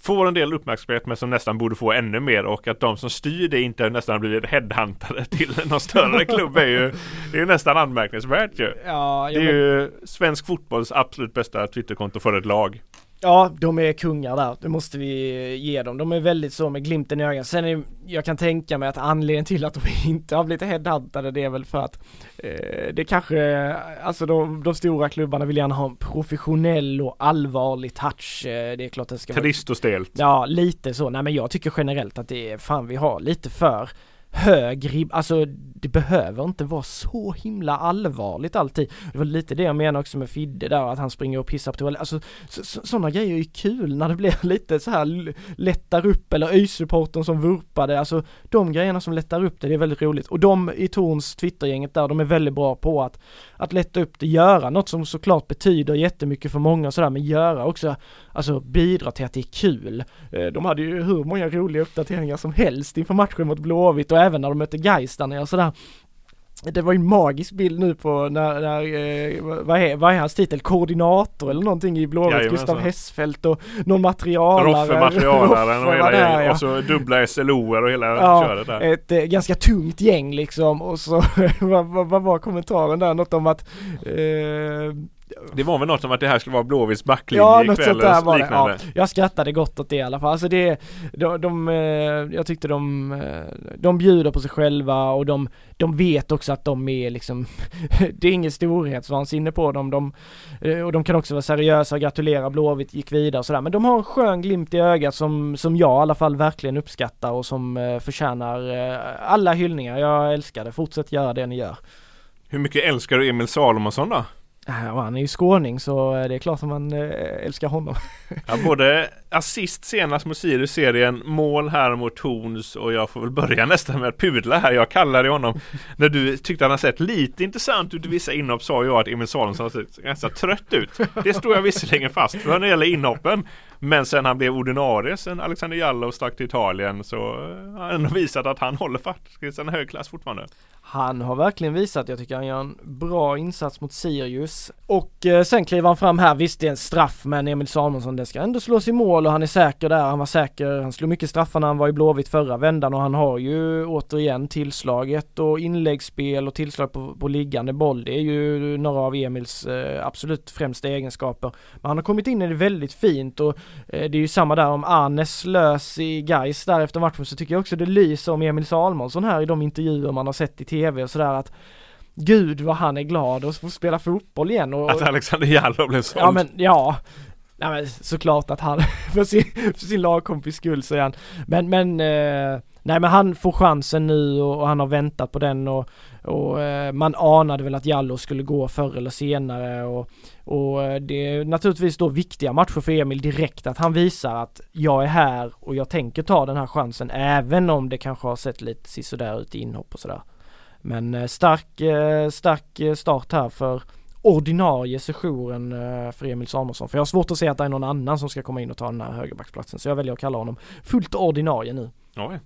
får en del uppmärksamhet men som nästan borde få ännu mer och att de som styr det inte nästan blivit headhuntade [laughs] till någon större [laughs] klubb är ju Det är ju nästan anmärkningsvärt ju. Ja, det är ju svensk fotbolls absolut bästa Twitterkonto för ett lag. Ja, de är kungar där, det måste vi ge dem. De är väldigt så med glimten i ögat. Sen är, jag kan tänka mig att anledningen till att de [laughs] inte har blivit headhuntade det är väl för att eh, det kanske, alltså de, de, stora klubbarna vill gärna ha en professionell och allvarlig touch. Eh, det är klart att det ska Trist och stelt. Ja, lite så. Nej men jag tycker generellt att det är fan vi har lite för hög ribb, alltså det behöver inte vara så himla allvarligt alltid. Det var lite det jag menade också med Fidde där, att han springer och pissar på toaletten. Alltså sådana grejer är ju kul när det blir [laughs] lite så här lättar upp eller öj som vurpade, alltså de grejerna som lättar upp det, det är väldigt roligt. Och de i Torns Twittergänget där, de är väldigt bra på att, att lätta upp det, göra något som såklart betyder jättemycket för många och sådär, men göra också, alltså bidra till att det är kul. Eh, de hade ju hur många roliga uppdateringar som helst inför matchen mot Blåvitt och även när de mötte Gais där nere sådär det var ju en magisk bild nu på när, när eh, vad, är, vad är hans titel? Koordinator eller någonting i Blåvitt, Gustav Hessfeldt och någon materialare. Roffe materialaren och hela där, ja. och så dubbla SLOer och hela ja, köret där. Ett eh, ganska tungt gäng liksom och så [laughs] vad, vad, vad, var kommentaren där? Något om att eh, det var väl något som att det här skulle vara Blåvitts backlinje ja, ikväll sånt där var det. Ja, jag skrattade gott åt det i alla fall. Alltså det, de, de, eh, jag tyckte de, eh, de bjuder på sig själva och de, de vet också att de är liksom, [laughs] det är ingen storhetsvansinne på dem. De, eh, och de kan också vara seriösa och gratulera Blåvitt gick vidare och sådär. Men de har en skön glimt i ögat som, som jag i alla fall verkligen uppskattar och som förtjänar alla hyllningar. Jag älskar det. Fortsätt göra det ni gör. Hur mycket älskar du Emil Salomonsson då? Äh, ja, han är ju skåning så eh, det är klart att man eh, älskar honom. [laughs] ja, både assist senast mot Sirius-serien, mål här mot Horns och jag får väl börja [laughs] nästan med att pudla här. Jag kallade honom, när du tyckte han har sett lite intressant ut i vissa inhopp sa jag att Emil Salomonsson har sett ganska trött ut. Det står jag visserligen fast för när det gäller inhoppen. Men sen han blev ordinarie sen Alexander Jallow stack till Italien så eh, har han visat att han håller faktiskt en hög klass fortfarande. Han har verkligen visat, jag tycker han gör en bra insats mot Sirius. Och eh, sen kliver han fram här, visst det är en straff men Emil Samuelsson det ska ändå slås i mål och han är säker där, han var säker, han slog mycket straffar när han var i Blåvitt förra vändan och han har ju återigen tillslaget och inläggsspel och tillslag på, på liggande boll. Det är ju några av Emils eh, absolut främsta egenskaper. Men han har kommit in i det väldigt fint och det är ju samma där om Arnes lös i Gais där efter matchen så tycker jag också det lyser om Emil Salmonsson här i de intervjuer man har sett i tv och sådär att Gud vad han är glad att få spela fotboll igen och, Att Alexander Jallow blev såld? Ja men ja Nej men såklart att han, [laughs] för sin, för sin lagkompis skull säger han Men men eh, Nej men han får chansen nu och, och han har väntat på den och, och eh, man anade väl att Jallo skulle gå förr eller senare och, och eh, det är naturligtvis då viktiga matcher för Emil direkt att han visar att jag är här och jag tänker ta den här chansen även om det kanske har sett lite sisådär ut i inhopp och sådär. Men eh, stark, stark start här för ordinarie sessionen för Emil Samuelsson. För jag har svårt att se att det är någon annan som ska komma in och ta den här högerbacksplatsen. Så jag väljer att kalla honom fullt ordinarie nu. Oj.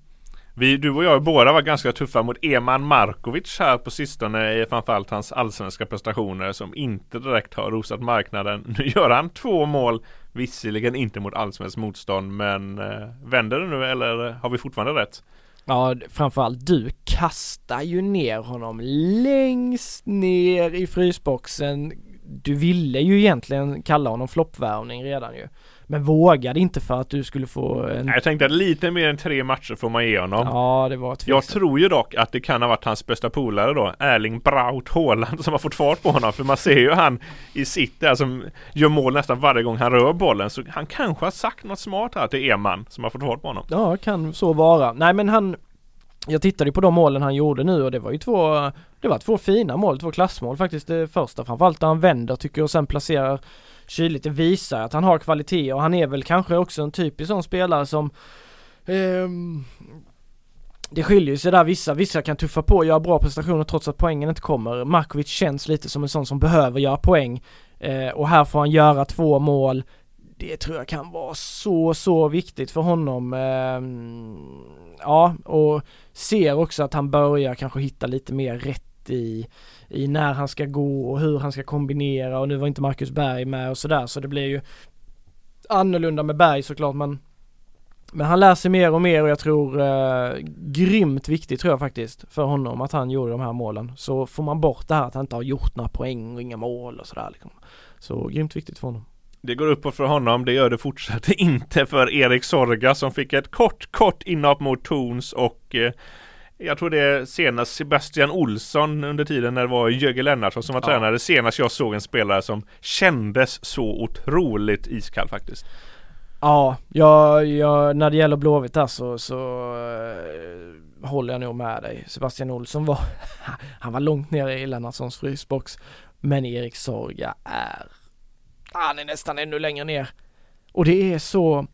Vi, du och jag båda var ganska tuffa mot Eman Markovic här på sistone i framförallt hans allsvenska prestationer som inte direkt har rosat marknaden. Nu gör han två mål, visserligen inte mot allsvenskt motstånd men eh, vänder det nu eller har vi fortfarande rätt? Ja, framförallt du kastar ju ner honom längst ner i frysboxen. Du ville ju egentligen kalla honom floppvärvning redan ju. Men vågade inte för att du skulle få en... Jag tänkte att lite mer än tre matcher får man ge honom. Ja, det var tveksamt. Jag tror ju dock att det kan ha varit hans bästa polare då, Erling Braut Haaland som har fått fart på honom. För man ser ju han i sitt där som gör mål nästan varje gång han rör bollen. Så han kanske har sagt något smart här till Eman som har fått fart på honom. Ja, kan så vara. Nej men han jag tittade på de målen han gjorde nu och det var ju två Det var två fina mål, två klassmål faktiskt. Det första framförallt där han vänder tycker jag och sen placerar kyligt. Det visar att han har kvalitet och han är väl kanske också en typisk sån spelare som eh, det skiljer sig där vissa, vissa kan tuffa på och göra bra prestationer trots att poängen inte kommer. Markovic känns lite som en sån som behöver göra poäng eh, och här får han göra två mål. Det tror jag kan vara så, så viktigt för honom. Eh, ja, och ser också att han börjar kanske hitta lite mer rätt i i när han ska gå och hur han ska kombinera och nu var inte Marcus Berg med och sådär så det blir ju annorlunda med Berg såklart men men han lär sig mer och mer och jag tror eh, grymt viktigt tror jag faktiskt för honom att han gjorde de här målen. Så får man bort det här att han inte har gjort några poäng och inga mål och sådär liksom. Så grymt viktigt för honom. Det går uppåt för honom, det gör det fortsatt [laughs] inte för Erik Sorga som fick ett kort, kort inhopp mot Tons och eh, jag tror det är senast Sebastian Olsson under tiden när det var Jögge Lennartsson som var ja. tränare. Senast jag såg en spelare som kändes så otroligt iskall faktiskt. Ja, jag, jag, när det gäller Blåvitt där så, uh, håller jag nog med dig. Sebastian Olsson var, [laughs] han var långt ner i Lennartssons frysbox. Men Erik Sorga är, han är nästan ännu längre ner. Och det är så,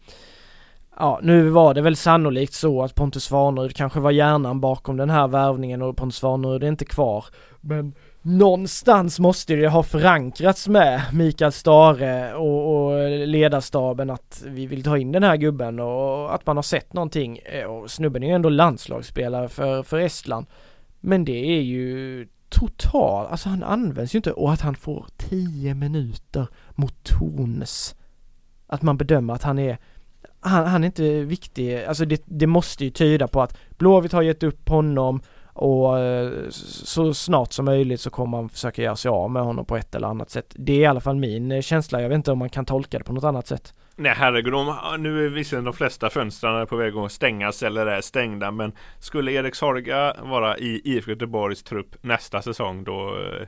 Ja, nu var det väl sannolikt så att Pontus Svanerud kanske var hjärnan bakom den här värvningen och Pontus Svanerud är inte kvar. Men någonstans måste det ha förankrats med Mikael Stare och, och ledarstaben att vi vill ta in den här gubben och att man har sett någonting. Eh, och snubben är ju ändå landslagsspelare för, för Estland. Men det är ju total, alltså han används ju inte och att han får 10 minuter mot Tornes. Att man bedömer att han är han, han är inte viktig, alltså det, det måste ju tyda på att Blåvitt har gett upp honom och eh, så snart som möjligt så kommer man försöka göra sig av med honom på ett eller annat sätt. Det är i alla fall min eh, känsla, jag vet inte om man kan tolka det på något annat sätt. Nej herregud, ah, nu är visserligen de flesta fönstren på väg att stängas eller är stängda men skulle Erik Sorga vara i IFK Göteborgs trupp nästa säsong då eh,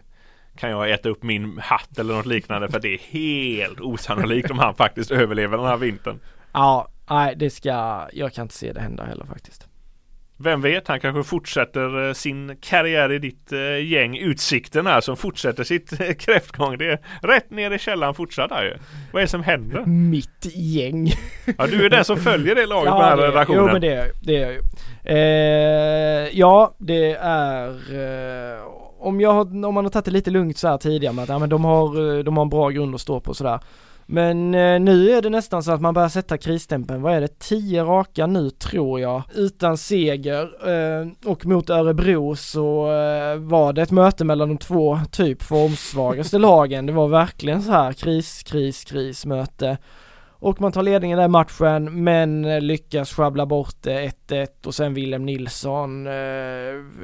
kan jag äta upp min hatt eller något liknande för det är helt osannolikt om han faktiskt överlever den här vintern. Ja, nej det ska, jag kan inte se det hända heller faktiskt. Vem vet, han kanske fortsätter eh, sin karriär i ditt eh, gäng Utsikten här som fortsätter sitt eh, kräftgång. Det är rätt ner i källaren fortsatt här ju. Vad är det som händer? Mitt gäng. Ja, du är den som följer det [laughs] laget ja, på den här det, redaktionen. Jo, men det, det är jag ju. Eh, ja, det är eh, om, jag har, om man har tagit det lite lugnt så här tidigare med att ja, men de, har, de har en bra grund att stå på sådär. Men eh, nu är det nästan så att man börjar sätta krisstämpeln. Vad är det? 10 raka nu tror jag. Utan seger. Eh, och mot Örebro så eh, var det ett möte mellan de två typ formsvagaste lagen. Det var verkligen så här kris, kris, kris möte. Och man tar ledningen där matchen men eh, lyckas sjabbla bort eh, det 1-1 och sen Willem Nilsson eh,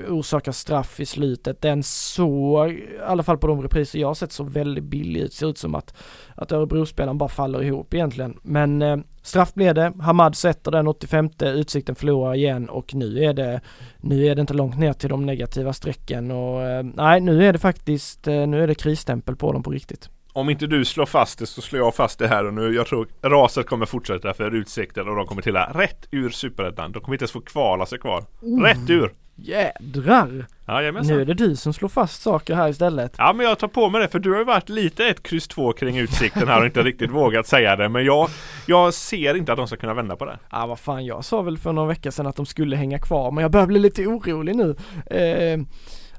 orsakar straff i slutet. Den såg, i alla fall på de repriser jag har sett, så väldigt billig ut. Ser ut som att, att Örebro-spelaren bara faller ihop egentligen. Men eh, straff blev det. Hamad sätter den 85 Utsikten förlorar igen och nu är det nu är det inte långt ner till de negativa strecken och eh, nej nu är det faktiskt, eh, nu är det krisstämpel på dem på riktigt om inte du slår fast det så slår jag fast det här och nu. Jag tror raset kommer fortsätta för Utsikten och de kommer till rätt ur Superettan. De kommer inte ens få kvala sig kvar. Oh. Rätt ur! Jädrar! Jajamensan. Nu är det du som slår fast saker här istället. Ja men jag tar på mig det för du har ju varit lite ett kryss två kring Utsikten här och inte riktigt vågat säga det. Men jag, jag ser inte att de ska kunna vända på det. Ja vad fan jag sa väl för några veckor sedan att de skulle hänga kvar men jag börjar bli lite orolig nu. Eh,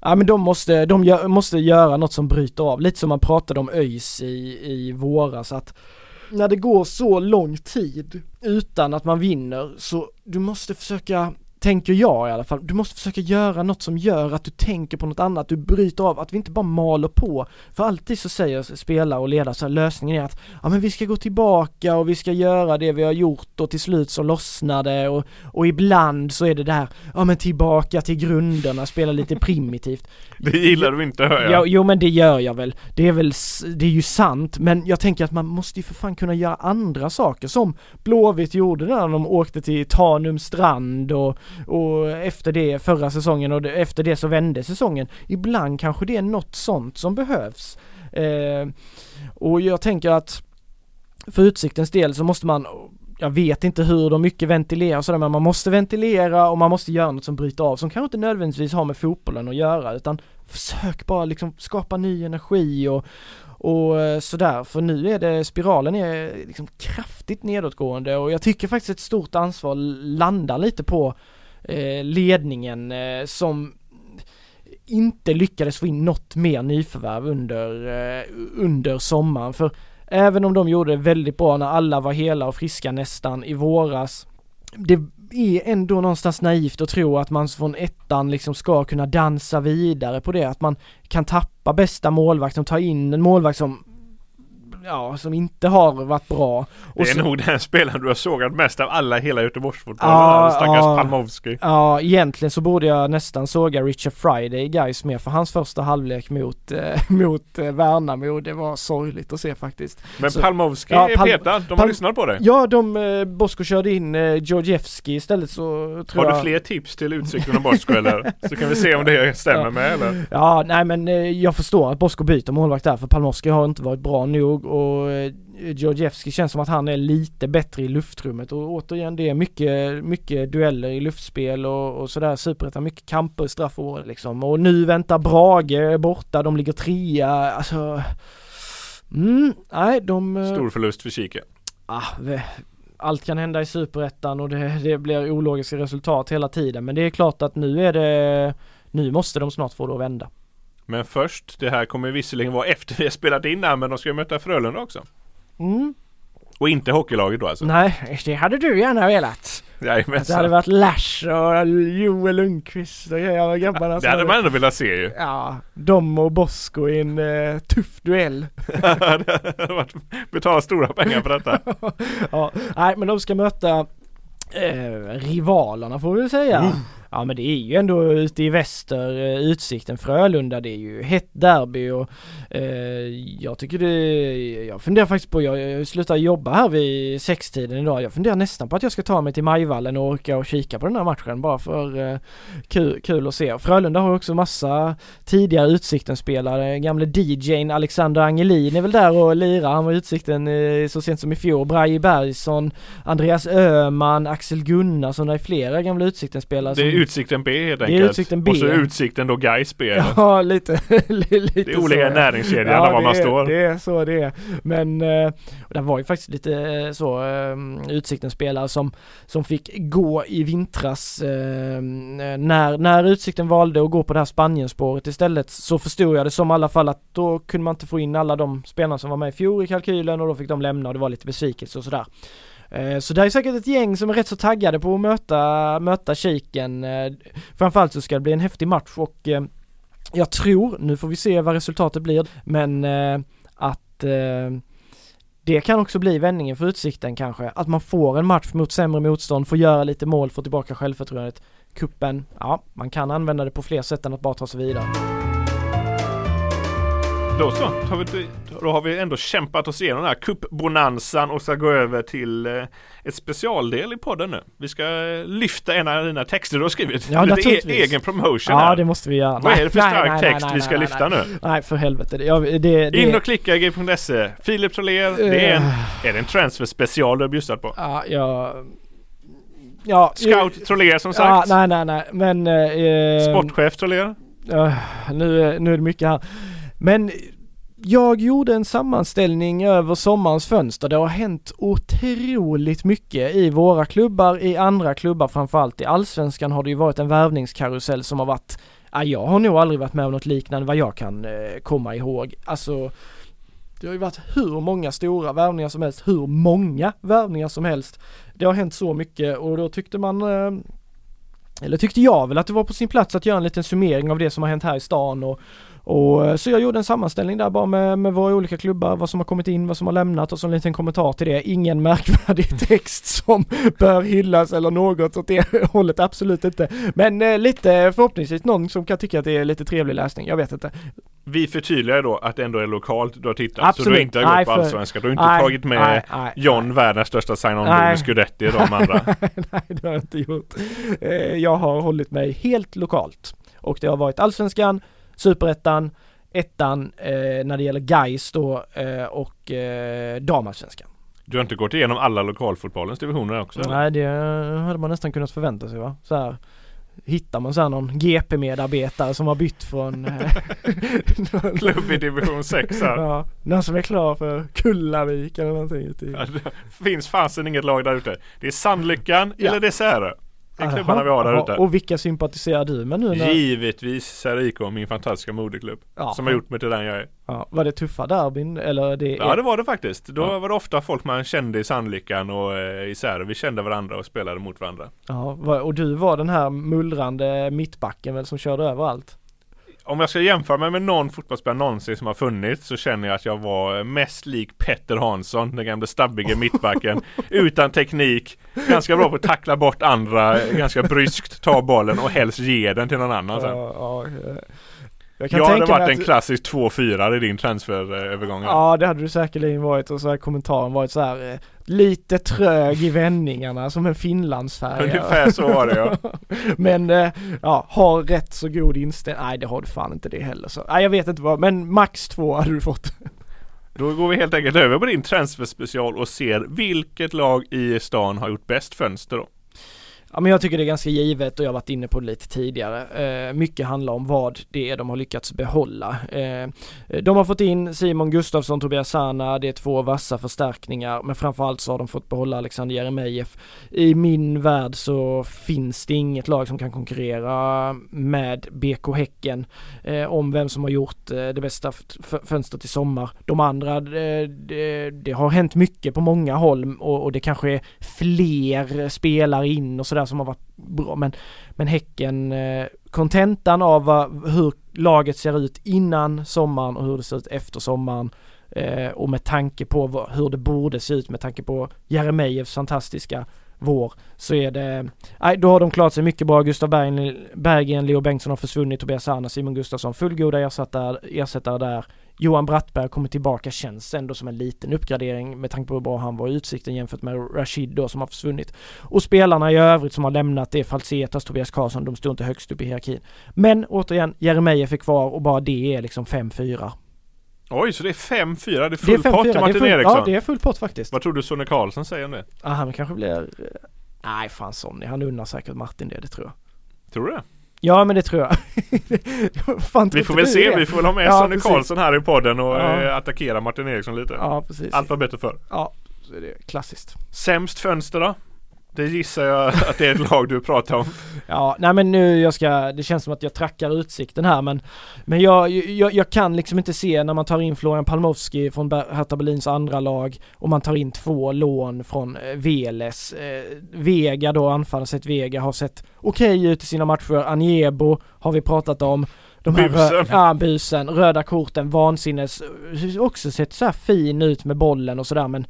Ja men de måste, de gör, måste göra något som bryter av, lite som man pratade om ÖIS i, i våras att när det går så lång tid utan att man vinner så du måste försöka tänker jag i alla fall. Du måste försöka göra något som gör att du tänker på något annat, du bryter av, att vi inte bara maler på. För alltid så säger spelare och ledare så här, lösningen är att ja men vi ska gå tillbaka och vi ska göra det vi har gjort och till slut så lossnar det och, och ibland så är det det här, ja men tillbaka till grunderna, spela lite [laughs] primitivt. Det gillar du inte hör jag. Ja, jo men det gör jag väl. Det är väl, det är ju sant, men jag tänker att man måste ju för fan kunna göra andra saker som Blåvitt gjorde när de åkte till Tanum strand och, och efter det förra säsongen och efter det så vände säsongen. Ibland kanske det är något sånt som behövs. Eh, och jag tänker att för Utsiktens del så måste man jag vet inte hur de mycket ventilerar och sådär men man måste ventilera och man måste göra något som bryter av som kanske inte nödvändigtvis har med fotbollen att göra utan försök bara liksom skapa ny energi och, och eh, sådär för nu är det, spiralen är liksom kraftigt nedåtgående och jag tycker faktiskt ett stort ansvar landar lite på eh, Eh, ledningen eh, som inte lyckades få in något mer nyförvärv under, eh, under sommaren. För även om de gjorde det väldigt bra när alla var hela och friska nästan i våras det är ändå någonstans naivt att tro att man från ettan liksom ska kunna dansa vidare på det, att man kan tappa bästa målvakt och ta in en målvakt som ja, som inte har varit bra. Det är så- nog den spelaren du har sågat mest av alla i hela Göteborgsfotbollen. Ja, stackars ja. Palmovski. Ja, egentligen så borde jag nästan såga Richard Friday i Gais med för hans första halvlek mot, eh, [laughs] mot eh, Värnamo, det var sorgligt att se faktiskt. Men Så- Palmovski Ja, är Pal- petad. De har Pal- lyssnat på dig. Ja, de, eh, Bosko körde in eh, Georgievski istället så tror Har jag du fler tips till Utsikten och Bosko eller? Så kan vi se om det stämmer Ja. med eller? Ja, nej men eh, jag förstår att Bosko byter målvakt där för Palmowski har inte varit bra nog och eh, Georgievski känns som att han är lite bättre i luftrummet. Och återigen det är mycket, mycket dueller i luftspel och, och sådär. Superettan, mycket kamper, straffår liksom. Och nu väntar Brage borta, de ligger trea, alltså Mm, nej de... eh, Stor förlust för Kike. ah, allt kan hända i superettan och det, det blir ologiska resultat hela tiden. Men det är klart att nu är det Nu måste de snart få det att vända. Men först, det här kommer visserligen vara efter vi har spelat in här men de ska ju möta Frölunda också. Mm. Och inte hockeylaget då alltså. Nej, det hade du gärna velat. Att det hade Jajamensan. varit Lash och Joel Lundqvist och grejer grabbarna Det hade man ändå velat se ju. Ja, de och Bosko i en eh, tuff duell. [laughs] det hade varit betala stora pengar för detta. [laughs] ja, nej men de ska möta eh, rivalerna får vi väl säga. Ja men det är ju ändå ute i väster, eh, Utsikten, Frölunda, det är ju hett derby och eh, jag tycker det, jag funderar faktiskt på, jag, jag slutar jobba här vid sextiden idag, jag funderar nästan på att jag ska ta mig till Majvallen och åka och kika på den här matchen bara för eh, kul, kul att se. Frölunda har också massa tidigare Utsikten-spelare, gamle DJn Alexander Angelin är väl där och lirar, han var Utsikten eh, så sent som i fjol, Braje Bergsson, Andreas Öhman, Axel Gunnarsson, det är flera gamla Utsikten-spelare Utsikten B helt Det är enkelt. Utsikten B. Och så Utsikten då Gais B. [laughs] Ja, lite, [laughs] lite Det är olika så. näringskedjor där var det man är, står. det är så det är. Men eh, det var ju faktiskt lite eh, så eh, Utsiktens spelare som, som fick gå i vintras eh, när, när Utsikten valde att gå på det här Spanienspåret istället så förstod jag det som i alla fall att då kunde man inte få in alla de spelarna som var med i fjol i kalkylen och då fick de lämna och det var lite besvikelse och sådär. Eh, så det är säkert ett gäng som är rätt så taggade på att möta, möta Kiken. Eh, framförallt så ska det bli en häftig match och eh, jag tror, nu får vi se vad resultatet blir, men att det kan också bli vändningen för Utsikten kanske. Att man får en match mot sämre motstånd, får göra lite mål, får tillbaka självförtroendet. Kuppen, ja, man kan använda det på fler sätt än att bara ta sig vidare. Då så, har vi, då har vi ändå kämpat oss igenom den här cupbonanzan och ska gå över till eh, ett specialdel i podden nu. Vi ska eh, lyfta en av dina texter du har skrivit. Ja, Lite e- egen promotion Ja, här. det måste vi göra. Vad är det för Nej, stark nej, text nej, vi ska lyfta nu? Nej, för helvete. Det, ja, det, det, In och klicka i g.se. Filip Troler, det är en, Eh. är det en transfer special du har bjussat på? Ja, jag... Ja, Scout Troler som Ja, sagt. nej, nej, nej, men... Eh, Sportchef Troler. Ja, nu, är- nu är det mycket här. Men jag gjorde en sammanställning över sommarens fönster. Det har hänt otroligt mycket i våra klubbar, i andra klubbar framförallt. I Allsvenskan har det ju varit en värvningskarusell som har varit, ja, jag har nog aldrig varit med om något liknande vad jag kan eh, komma ihåg. Alltså, det har ju varit hur många stora värvningar som helst, hur många värvningar som helst. Det har hänt så mycket och då tyckte man eh, eller tyckte jag väl att det var på sin plats att göra en liten summering av det som har hänt här i stan och och eh, så jag gjorde en sammanställning där bara med, med våra olika klubbar, vad som har kommit in, vad som har lämnat och så en liten kommentar till det. Ingen [laughs] märkvärdig text som bör hyllas eller något åt det [laughs] hållet, absolut inte. Men eh, lite förhoppningsvis någon som kan tycka att det är lite trevlig läsning, jag vet inte. Vi förtydligar då att det ändå är lokalt du har tittat. Absolut. Så du har inte gått på Allsvenskan. Du har inte Nej, tagit med nej, nej, John, världens största sign-on Nej. bonus Guidetti och de andra. [laughs] Nej, det har jag inte gjort. Eh, Jag har hållit mig helt lokalt. Och det har varit Allsvenskan, Superettan, Ettan eh, när det gäller Gais då eh, och eh, Damallsvenskan. Du har inte gått igenom alla lokalfotbollens divisioner också? eller? Nej, det hade man nästan kunnat förvänta sig va? Så här. Hittar man så här någon GP-medarbetare som har bytt från eh, [laughs] Klubb i division 6 här. ja, någon som är klar för Kullavik eller någonting Ja, det finns fasen inget lag där ute. Det är Sandlyckan Ja. eller det är Särö. Det är klubbarna vi har där ute. Och vilka sympatiserar du med nu när, Givetvis Särö IK, min fantastiska moderklubb. Ja. Som har gjort mig till den jag är. ja, Var det tuffa derbyn eller det Ja det var det faktiskt. Då Ja. var det ofta folk man kände i Sandlyckan och eh, i Särö. Vi kände varandra och spelade mot varandra. Ja, och du var den här mullrande mittbacken väl som körde överallt? Om jag ska jämföra mig med någon fotbollsspelare någonsin som har funnits så känner jag att jag var mest lik Petter Hansson, den gamla stabbige mittbacken. [laughs] utan teknik, ganska bra på att tackla bort andra, ganska bryskt ta bollen och helst ge den till någon annan sen. Ja, ja, jag kan Jag hade tänka mig varit att- en klassisk 2-4 i din transferövergång. Ja det hade du säkerligen varit och så här kommentaren varit så här eh, lite trög i vändningarna som en finlandsfärja. Ungefär så var det ja. [laughs] Men eh, ja, har rätt så god inställning. Nej det har du fan inte det heller så. Nej jag vet inte vad, men max två hade du fått. [laughs] Då går vi helt enkelt över på din transferspecial och ser vilket lag i stan har gjort bäst fönster då. Ja men jag tycker det är ganska givet och jag har varit inne på det lite tidigare. Eh, mycket handlar om vad det är de har lyckats behålla. Eh, de har fått in Simon Gustafsson, Tobias Sana, det är två vassa förstärkningar men framförallt så har de fått behålla Alexander Jeremejeff. I min värld så finns det inget lag som kan konkurrera med BK Häcken eh, om vem som har gjort eh, det bästa fönstret i sommar. De andra, det, det, det har hänt mycket på många håll och, och det kanske är fler spelare in och sådär som har varit bra men, men Häcken, eh, kontentan av vad, hur laget ser ut innan sommaren och hur det ser ut efter sommaren eh, och med tanke på vad, hur det borde se ut med tanke på Jeremejeffs fantastiska vår så är det, nej då har de klarat sig mycket bra. Gustav Bergen, Berggren, Leo Bengtsson har försvunnit, Tobias Sana, Simon Gustafsson, fullgoda ersättare, ersättare där. Johan Brattberg kommer tillbaka, känns ändå som en liten uppgradering med tanke på hur bra han var i Utsikten jämfört med Rashid då som har försvunnit. Och spelarna i övrigt som har lämnat det är Falsetas, Tobias Karlsson, de står inte högst upp i hierarkin. Men återigen, Jeremejeff är kvar och bara det är liksom 5-4. Oj, så det är 5-4. Det är Det är full pott 5-4, till Martin full, Eriksson. ja det är full pott faktiskt. Vad tror du Sonny Karlsson säger om det? Ah, han kanske blir, eh, nej fan Sonny, han unnar säkert Martin det, det tror jag. Tror du det? Ja men det tror jag. [laughs] tror Vi får väl se, det? vi får väl ha med Ja, Sonny. Karlsson här i podden och Ja. eh, attackera Martin Eriksson lite. Ja precis. Allt var bättre förr. Ja, så är det klassiskt. Sämst fönster då? Det gissar jag att det är ett lag du pratar om. Ja, nej men nu jag ska, det känns som att jag trackar utsikten här men Men jag, jag, jag kan liksom inte se när man tar in Florian Palmowski från Hertha Berlins andra lag och man tar in två lån från eh, Veles. Eh, Vega då, anfallssätt Vega har sett okej ut i sina matcher. Aniebo har vi pratat om. De här Busen. ja, busen. Röda korten, vansinnes. Också sett så här fin ut med bollen och sådär men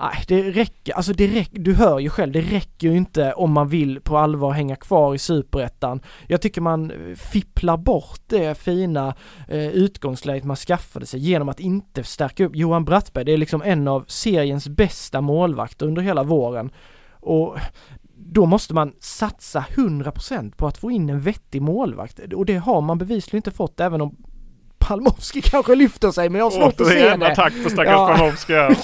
Nej, det räcker, alltså det räcker, du hör ju själv, det räcker ju inte om man vill på allvar hänga kvar i superettan. Jag tycker man eh, fipplar bort det fina eh, utgångsläget man skaffade sig genom att inte stärka upp Johan Brattberg. Det är liksom en av seriens bästa målvakter under hela våren. Och då måste man satsa 100% på att få in en vettig målvakt och det har man bevisligen inte fått även om Palmowski kanske lyfter sig men jag har svårt att se Återigen det. attack på stackars Ja. Palmowski här.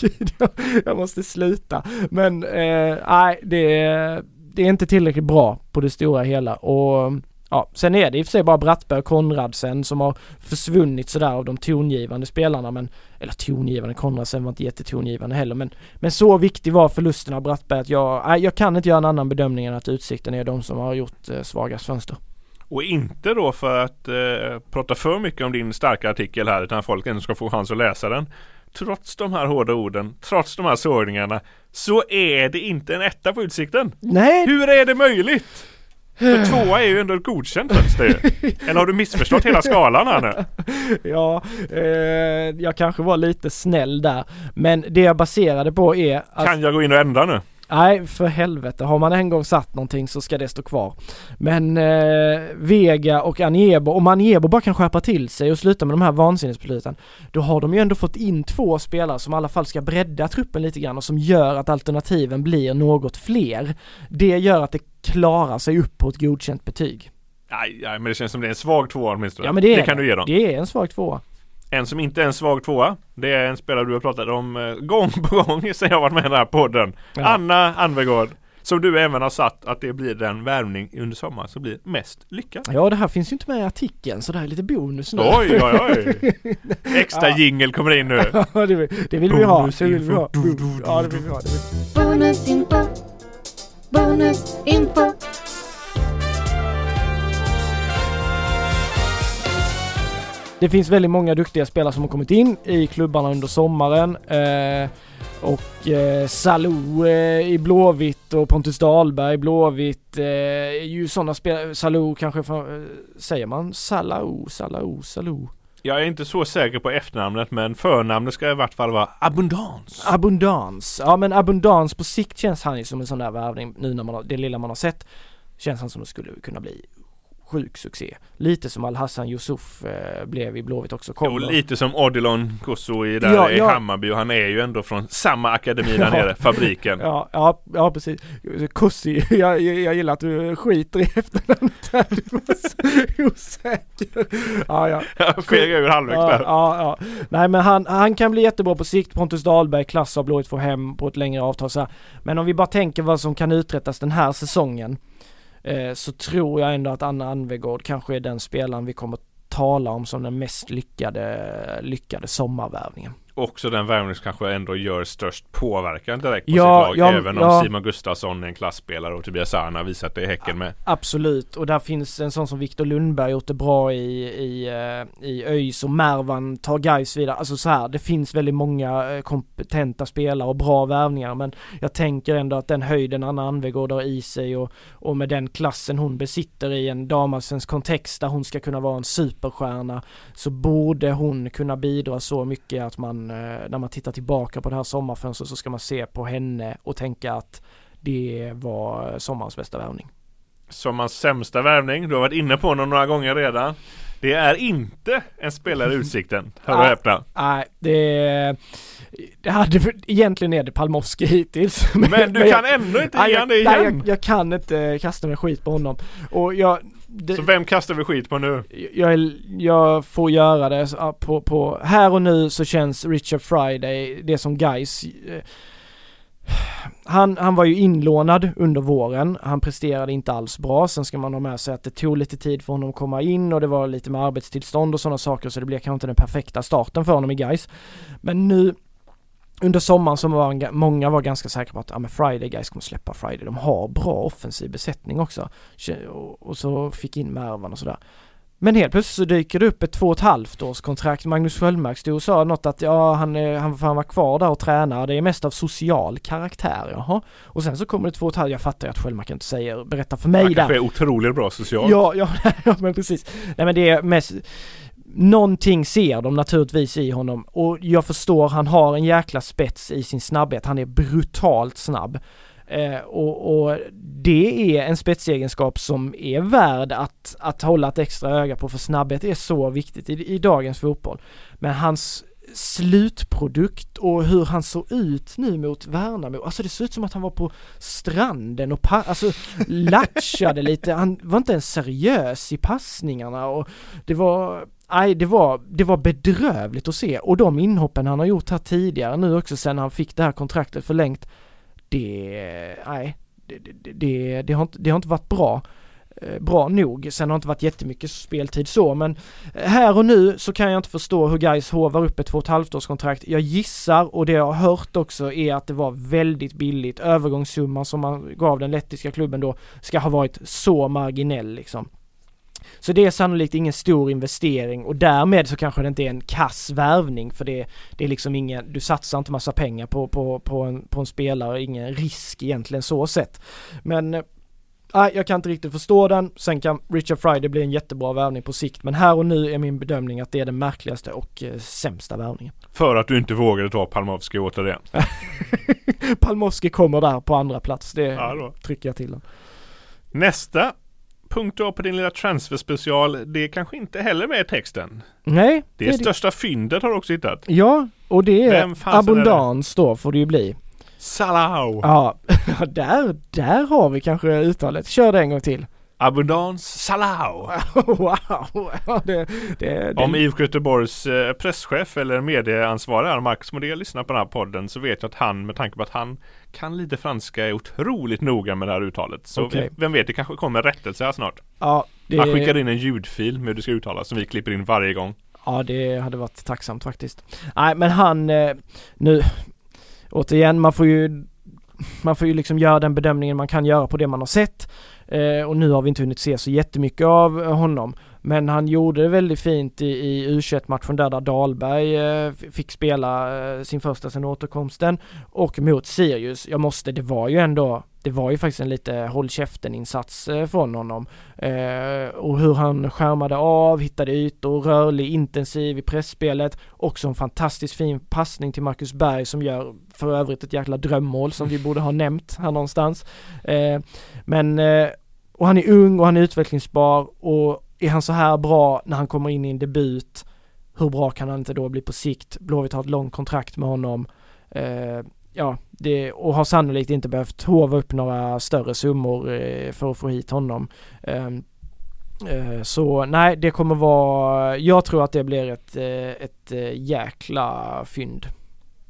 [laughs] jag måste sluta. Men eh, nej, det, är- det är inte tillräckligt bra på det stora hela och ja, sen är det i och för sig bara Brattberg och Konradsen som har försvunnit sådär av de tongivande spelarna men eller tongivande, Konradsen var inte jättetongivande heller men men så viktig var förlusten av Brattberg att jag, nej, jag kan inte göra en annan bedömning än att Utsikten är de som har gjort eh, svagast fönster. Och inte då för att eh, prata för mycket om din starka artikel här utan folk ändå ska få chans att läsa den. Trots de här hårda orden, trots de här sågningarna så är det inte en etta på Utsikten. Nej, Hur är det möjligt? För [sighs] tvåa är ju ändå ett godkänt fönster ju. Eller har du missförstått hela skalan här nu? [laughs] ja, eh, jag kanske var lite snäll där. Men det jag baserade på är att... Kan jag gå in och ändra nu? Nej, för helvete. Har man en gång satt någonting så ska det stå kvar. Men eh, Vega och Aniebo, om Aniebo bara kan skärpa till sig och sluta med de här vansinnesbesluten, då har de ju ändå fått in två spelare som i alla fall ska bredda truppen lite grann och som gör att alternativen blir något fler. Det gör att det klarar sig upp på ett godkänt betyg. Nej, nej men det känns som det är en svag tvåa åtminstone. Ja men det, är det kan du ge dem. Det är en svag tvåa. En som inte är en svag tvåa Det är en spelare du har pratat om eh, gång på gång [laughs] sen jag varit med i den här podden ja. Anna Anvegård som du även har satt att det blir den värvning under sommaren som blir mest lyckad. Ja det här finns ju inte med i artikeln så det här är lite bonus nu. Oj oj oj! [laughs] Extra ja. jingle kommer in nu. [laughs] Ja det, vill, det vill vi ha. Det vill vi ha. Ja det vill vi ha. Bonus info. Det finns väldigt många duktiga spelare som har kommit in i klubbarna under sommaren. Eh, och eh, Salou eh, i Blåvitt och Pontus Dahlberg i Blåvitt eh, är ju sådana spelare. Salou kanske, för, eh, säger man Salau, Salau, Salou? Jag är inte så säker på efternamnet men förnamnet ska i vart fall vara Abundans. Abundans. Ja men Abundans på sikt känns han ju som en sån där värvning nu när man har, det lilla man har sett. Känns han som det skulle kunna bli sjuk succé. Lite som Al-Hassan Yusuf eh, blev i Blåvitt också. Kom jo, lite som Odilon Kosso i, där ja, i ja. Hammarby och han är ju ändå från samma akademi där [laughs] nere, fabriken. Ja, ja, ja precis. Kossi, [laughs] jag, jag, gillar att du skiter i efternamnet där. Du var så osäker. Ja, ja. [laughs] Jag ur halvvägs ja, där. Ja, ja. Nej men han, han kan bli jättebra på sikt. Pontus Dahlberg, klass av Blåvitt får hem på ett längre avtal så här. Men om vi bara tänker vad som kan uträttas den här säsongen eh, så tror jag ändå att Anna Anvegård kanske är den spelaren vi kommer tala om som den mest lyckade, lyckade sommarvärvningen också den värvning som kanske ändå gör störst påverkan direkt på ja, sitt lag. Ja, även om ja. Simon Gustafsson är en klassspelare och Tobias Sana visat det i Häcken med. Absolut och där finns en sån som Viktor Lundberg gjort det bra i, i, eh, i ÖIS och Mervan tar guys vidare. Alltså så här, det finns väldigt många eh, kompetenta spelare och bra värvningar men jag tänker ändå att den höjden Anna Anvegård har i sig och, och med den klassen hon besitter i en damallsvensk kontext där hon ska kunna vara en superstjärna så borde hon kunna bidra så mycket att man när man tittar tillbaka på det här sommarfönstret så ska man se på henne och tänka att det var sommarens bästa värvning. Sommarens sämsta värvning, du har varit inne på honom några gånger redan. Det är inte en spelare i Utsikten, hör och [laughs] häpna. Nej, det, det hade, egentligen är det Palmowski hittills. Men, men du kan jag, ändå inte ge han det igen. Nej, jag, jag, kan inte kasta mig skit på honom. Och jag, det, så vem kastar vi skit på nu? Jag, jag får göra det på, på, här och nu så känns Richard Friday, det som guys eh, han, han var ju inlånad under våren, han presterade inte alls bra, sen ska man ha med sig att det tog lite tid för honom att komma in och det var lite med arbetstillstånd och sådana saker så det blev kanske inte den perfekta starten för honom i guys. Men nu under sommaren så var många var ganska säkra på att ja, men Friday guys kommer släppa Friday. De har bra offensiv besättning också. Och så fick in Mervan och sådär. Men helt plötsligt så dyker det upp ett två och ett halvt års kontrakt. Magnus Sköldmark stod och sa något att ja, han, han, han var kvar där och tränar. Det är mest av social karaktär, jaha. Och sen så kommer det två och ett halvt, jag fattar ju att Sköldmark inte säger, berätta för mig han där. Han är otroligt bra socialt. Ja, ja, [laughs] ja men precis. Nej men det är mest Någonting ser de naturligtvis i honom och jag förstår, han har en jäkla spets i sin snabbhet. Han är brutalt snabb. Eh, och, och, det är en spetsegenskap som är värd att, att hålla ett extra öga på för snabbhet är så viktigt i, i dagens fotboll. Men hans slutprodukt och hur han såg ut nu mot Värnamo. Alltså det såg ut som att han var på stranden och alltså latchade lite. Han var inte ens seriös i passningarna och det var Nej, det var, det var bedrövligt att se och de inhoppen han har gjort här tidigare nu också sen han fick det här kontraktet förlängt. Det, nej, det, det, det, det har, inte, det har inte varit bra eh, bra nog. Sen har det inte varit jättemycket speltid så men eh, här och nu så kan jag inte förstå hur guys hovar upp ett två och ett halvt års kontrakt. Jag gissar och det jag har hört också är att det var väldigt billigt. Övergångssumman som man gav den lettiska klubben då ska ha varit så marginell liksom. Så det är sannolikt ingen stor investering och därmed så kanske det inte är en kass värvning för det, det är liksom ingen, du satsar inte massa pengar på, på, på, en, på en spelare, ingen risk egentligen så sett. Men nej, jag kan inte riktigt förstå den. Sen kan Richard Friday bli en jättebra värvning på sikt, men här och nu är min bedömning att det är den märkligaste och eh, sämsta värvningen. För att du inte vågade ta Palmovski återigen. [laughs] Palmowski kommer där på andra plats, det Ja, trycker jag till den. Nästa punkt då på din lilla transferspecial, det är kanske inte heller med i texten. Nej, Det är största fyndet har du också hittat. Ja, och det är det? abundans då får det ju bli. Salah! [laughs] Ja, där, där har vi kanske uttalet. Kör det en gång till. Abundans Salah! [laughs] wow! Det, det, det, Om IFK Göteborgs eh, presschef eller medieansvarig är Max Modé lyssnar på den här podden så vet jag att han med tanke på att han kan lite franska är otroligt noga med det här uttalet. Så vi- vem vet, det kanske kommer rättelse här snart. ja, det, Han skickar in en ljudfil med hur det ska uttalas som vi klipper in varje gång. Ja, det hade varit tacksamt faktiskt. Nej, men han, eh, nu, återigen, man får ju, man får ju liksom göra den bedömningen man kan göra på det man har sett. Eh, och nu har vi inte hunnit se så jättemycket av eh, honom. Men han gjorde det väldigt fint i, i U21-matchen där, där Dahlberg eh, fick spela eh, sin första sen återkomsten. Och mot Sirius, jag måste, det var ju ändå, det var ju faktiskt en lite håll käften insats eh, från honom. Eh, och hur han skärmade av, hittade ytor, rörlig, intensiv i pressspelet. Också en fantastiskt fin passning till Marcus Berg som gör för övrigt ett jäkla drömmål som vi borde ha nämnt här någonstans. Eh, men, eh, och han är ung och han är utvecklingsbar och är han så här bra när han kommer in i en debut, hur bra kan han inte då bli på sikt? Blåvitt har ett långt kontrakt med honom. Eh, ja, det, och har sannolikt inte behövt hova upp några större summor eh, för att få hit honom. Ehm, eh, så nej, det kommer vara, jag tror att det blir ett, eh, ett eh, jäkla fynd.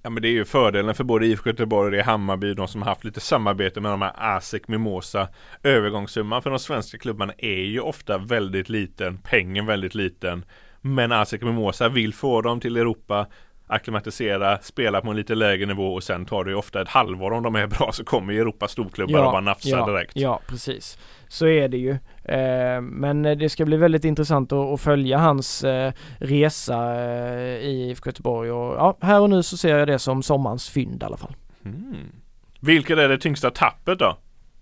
Ja men det är ju fördelen för både IFK Göteborg och Hammarby, de som har haft lite samarbete med de här ASEC Mimosa. Övergångssumman för de svenska klubbarna är ju ofta väldigt liten, pengen väldigt liten. Men ASEC Mimosa vill få dem till Europa, akklimatisera, spela på en lite lägre nivå och sen tar det ju ofta ett halvår om de är bra så kommer Europas storklubbar och bara nafsa ja, direkt. Ja, precis. Så är det ju. Eh, men det ska bli väldigt intressant att, följa hans eh, resa eh, i IFK Göteborg och ja, här och nu så ser jag det som sommarens fynd i alla fall. Mm. Vilket är det tyngsta tappet då?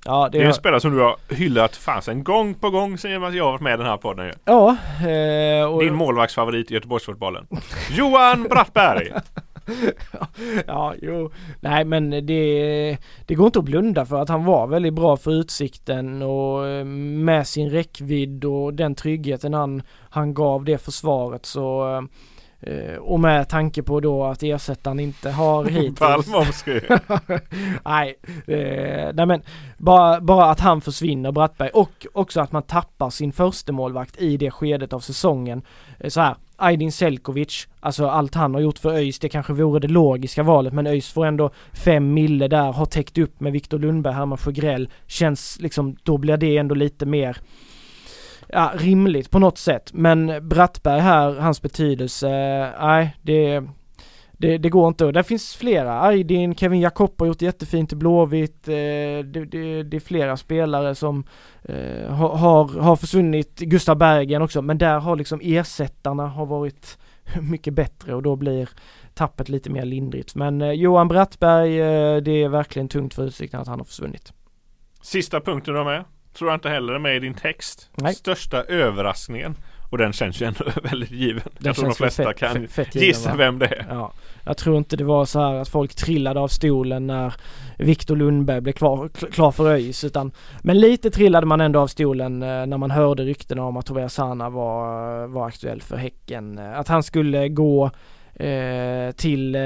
Ja, Det är en spelare som du har hyllat fasen gång på gång sen jag har varit med i den här podden ju. Ja, eh, och, Din målvaktsfavorit i Göteborgsfotbollen. Johan Brattberg! [laughs] ja, jo. Nej men det, det går inte att blunda för att han var väldigt bra för utsikten och eh, med sin räckvidd och den tryggheten han, han gav det försvaret så eh, och med tanke på då att ersättaren inte har [laughs] hittills [laughs] nej, eh, nej men bara, bara att han försvinner Brattberg och också att man tappar sin första målvakt i det skedet av säsongen. Eh, så här, Aydin Selkovic, alltså allt han har gjort för ÖIS, det kanske vore det logiska valet men ÖIS får ändå fem mille där, har täckt upp med Viktor Lundberg, Herman Sjögrell, känns liksom, då blir det ändå lite mer ja, rimligt på något sätt. Men Brattberg här, hans betydelse, nej det det, det går inte. Och där finns flera. Aydin, Kevin Jakob har gjort jättefint i Blåvitt. Eh, det, det, det är flera spelare som eh, har, har, har försvunnit. Gustav Bergen också. Men där har liksom ersättarna har varit [laughs] mycket bättre och då blir tappet lite mer lindrigt. Men eh, Johan Brattberg, eh, det är verkligen tungt för Utsikten att han har försvunnit. Sista punkten du har med. Tror jag inte heller är med i din text. Nej. Största överraskningen. Och den känns ju ändå [laughs] väldigt given. Den jag tror de flesta fett- kan fett- given, gissa va? vem det är. Ja, jag tror inte det var så här att folk trillade av stolen när Viktor Lundberg blev kvar, kl- klar för ÖIS utan Men lite trillade man ändå av stolen eh, när man hörde ryktena om att Tobias Sana var, var aktuell för Häcken. Eh, Att han skulle gå eh, Eh, till eh,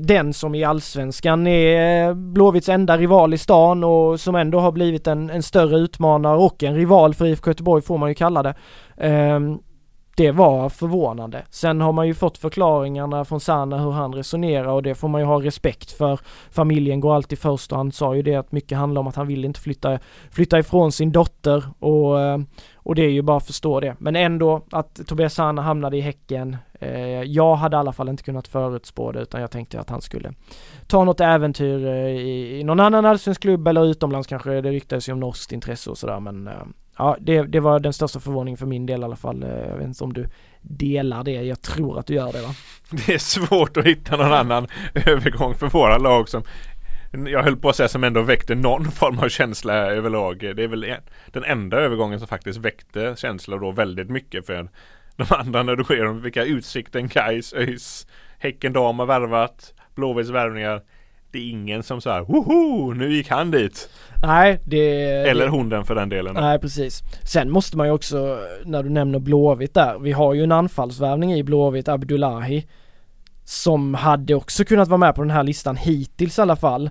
den som i Allsvenskan är eh, Blåvitts enda rival i stan och som ändå har blivit en, en större utmanare och en rival för IFK Göteborg får man ju kalla det. Ehm, det var förvånande. Sen har man ju fått förklaringarna från Sanna hur han resonerar och det får man ju ha respekt för. Familjen går alltid först och han sa ju det att mycket handlar om att han vill inte flytta, flytta ifrån sin dotter och, eh, och det är ju bara att förstå det. Men ändå att Tobias Sana hamnade i Häcken. Eh, jag hade i alla fall inte kunnat förutspå det utan jag tänkte att han skulle ta något äventyr eh, i, i någon annan allsvensk klubb eller utomlands kanske. Det ryktades ju om norskt intresse och sådär men eh, Ja, det, det var den största förvåningen för min del i alla fall. Eh, Jag vet inte om du delar det. Jag tror att du gör det va? Det är svårt att hitta någon annan övergång för våra lag som jag höll på att säga som ändå väckte någon [laughs] form av känsla överlag. Det är väl den enda övergången som faktiskt väckte känslor då väldigt mycket för de [laughs] andra när du sker om vilka Utsikten, Gais, ÖIS, Häcken Dam har värvat, Blåvitts värvningar. Det är ingen som säger woho, nu gick han dit. Nej, det... Eller det, hon den för den delen. Nej, precis. Sen måste man ju också, när du nämner Blåvitt där, vi har ju en anfallsvärvning i Blåvitt, Abdullahi. Som hade också kunnat vara med på den här listan hittills i alla fall.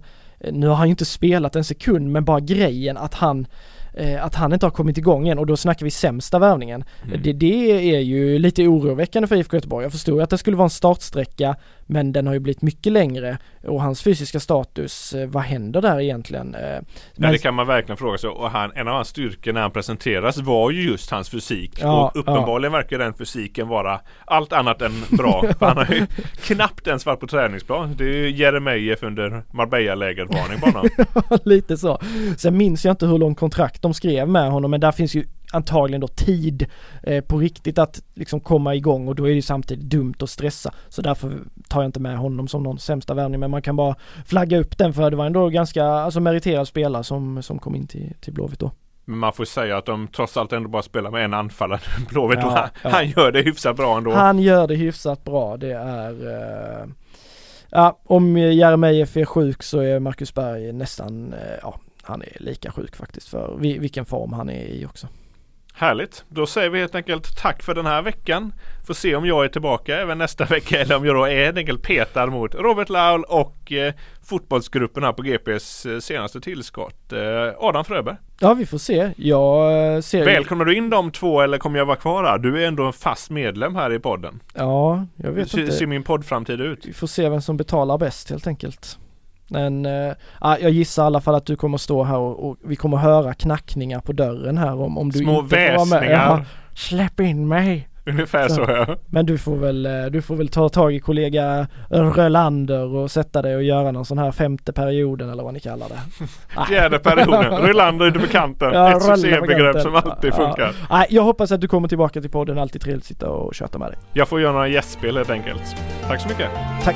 Nu har han ju inte spelat en sekund, men bara grejen att han eh, att han inte har kommit igång än och då snackar vi sämsta värvningen. Mm. Det, det, är ju lite oroväckande för IFK Göteborg. Jag förstår att det skulle vara en startsträcka men den har ju blivit mycket längre och hans fysiska status, eh, vad händer där egentligen? Eh, men... Ja, det kan man verkligen fråga sig och han, en av hans styrkor när han presenteras var ju just hans fysik ja, och uppenbarligen ja. verkar den fysiken vara allt annat än bra. [laughs] han har ju knappt ens varit på träningsplan. Det är ju Jeremejeff under Marbella-läget varning på honom. [laughs] Lite så. Sen minns jag inte hur lång kontrakt de skrev med honom men där finns ju antagligen då tid eh, på riktigt att liksom komma igång och då är det ju samtidigt dumt att stressa. Så därför tar jag inte med honom som någon sämsta värvning men man kan bara flagga upp den för det var ändå ganska alltså meriterad spelare som, som kom in till, till Blåvitt då. Men man får säga att de trots allt ändå bara spelar med en anfallare. [laughs] Blåvitt ja, han, ja. han gör det hyfsat bra ändå. Han gör det hyfsat bra. Det är uh, Ja, om Jeremejeff är sjuk så är Marcus Berg nästan, uh, ja, han är lika sjuk faktiskt för vilken form han är i också. Härligt! Då säger vi helt enkelt tack för den här veckan. Får se om jag är tillbaka även nästa vecka eller om jag då är helt enkelt petar mot Robert Laul och eh, fotbollsgruppen här på GPs eh, senaste tillskott. Eh, Adam Fröberg. Ja vi får se. Jag eh, ser Välkomnar du in de två eller kommer jag vara kvar här? Du är ändå en fast medlem här i podden. Ja, jag vet Hur inte. ser min poddframtid ut? Vi får se vem som betalar bäst helt enkelt. Men äh, jag gissar i alla fall att du kommer stå här och, och, vi kommer höra knackningar på dörren här om, om du Små inte får vara med. Ja, släpp in mig! Ungefär så, så ja. Men du får väl, eh, du får väl ta tag i kollega Rölander och sätta dig och göra någon sån här femte perioden eller vad ni kallar det. [laughs] Fjärde perioden, Rölander är du bekanten. Ja, Ett succébegrepp som alltid funkar. Ja. jag hoppas att du kommer tillbaka till podden. Alltid trevligt att sitta och köta med dig. Jag får göra några gästspel helt enkelt. Tack så mycket. Tack.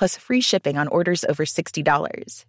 plus free shipping on orders over $60.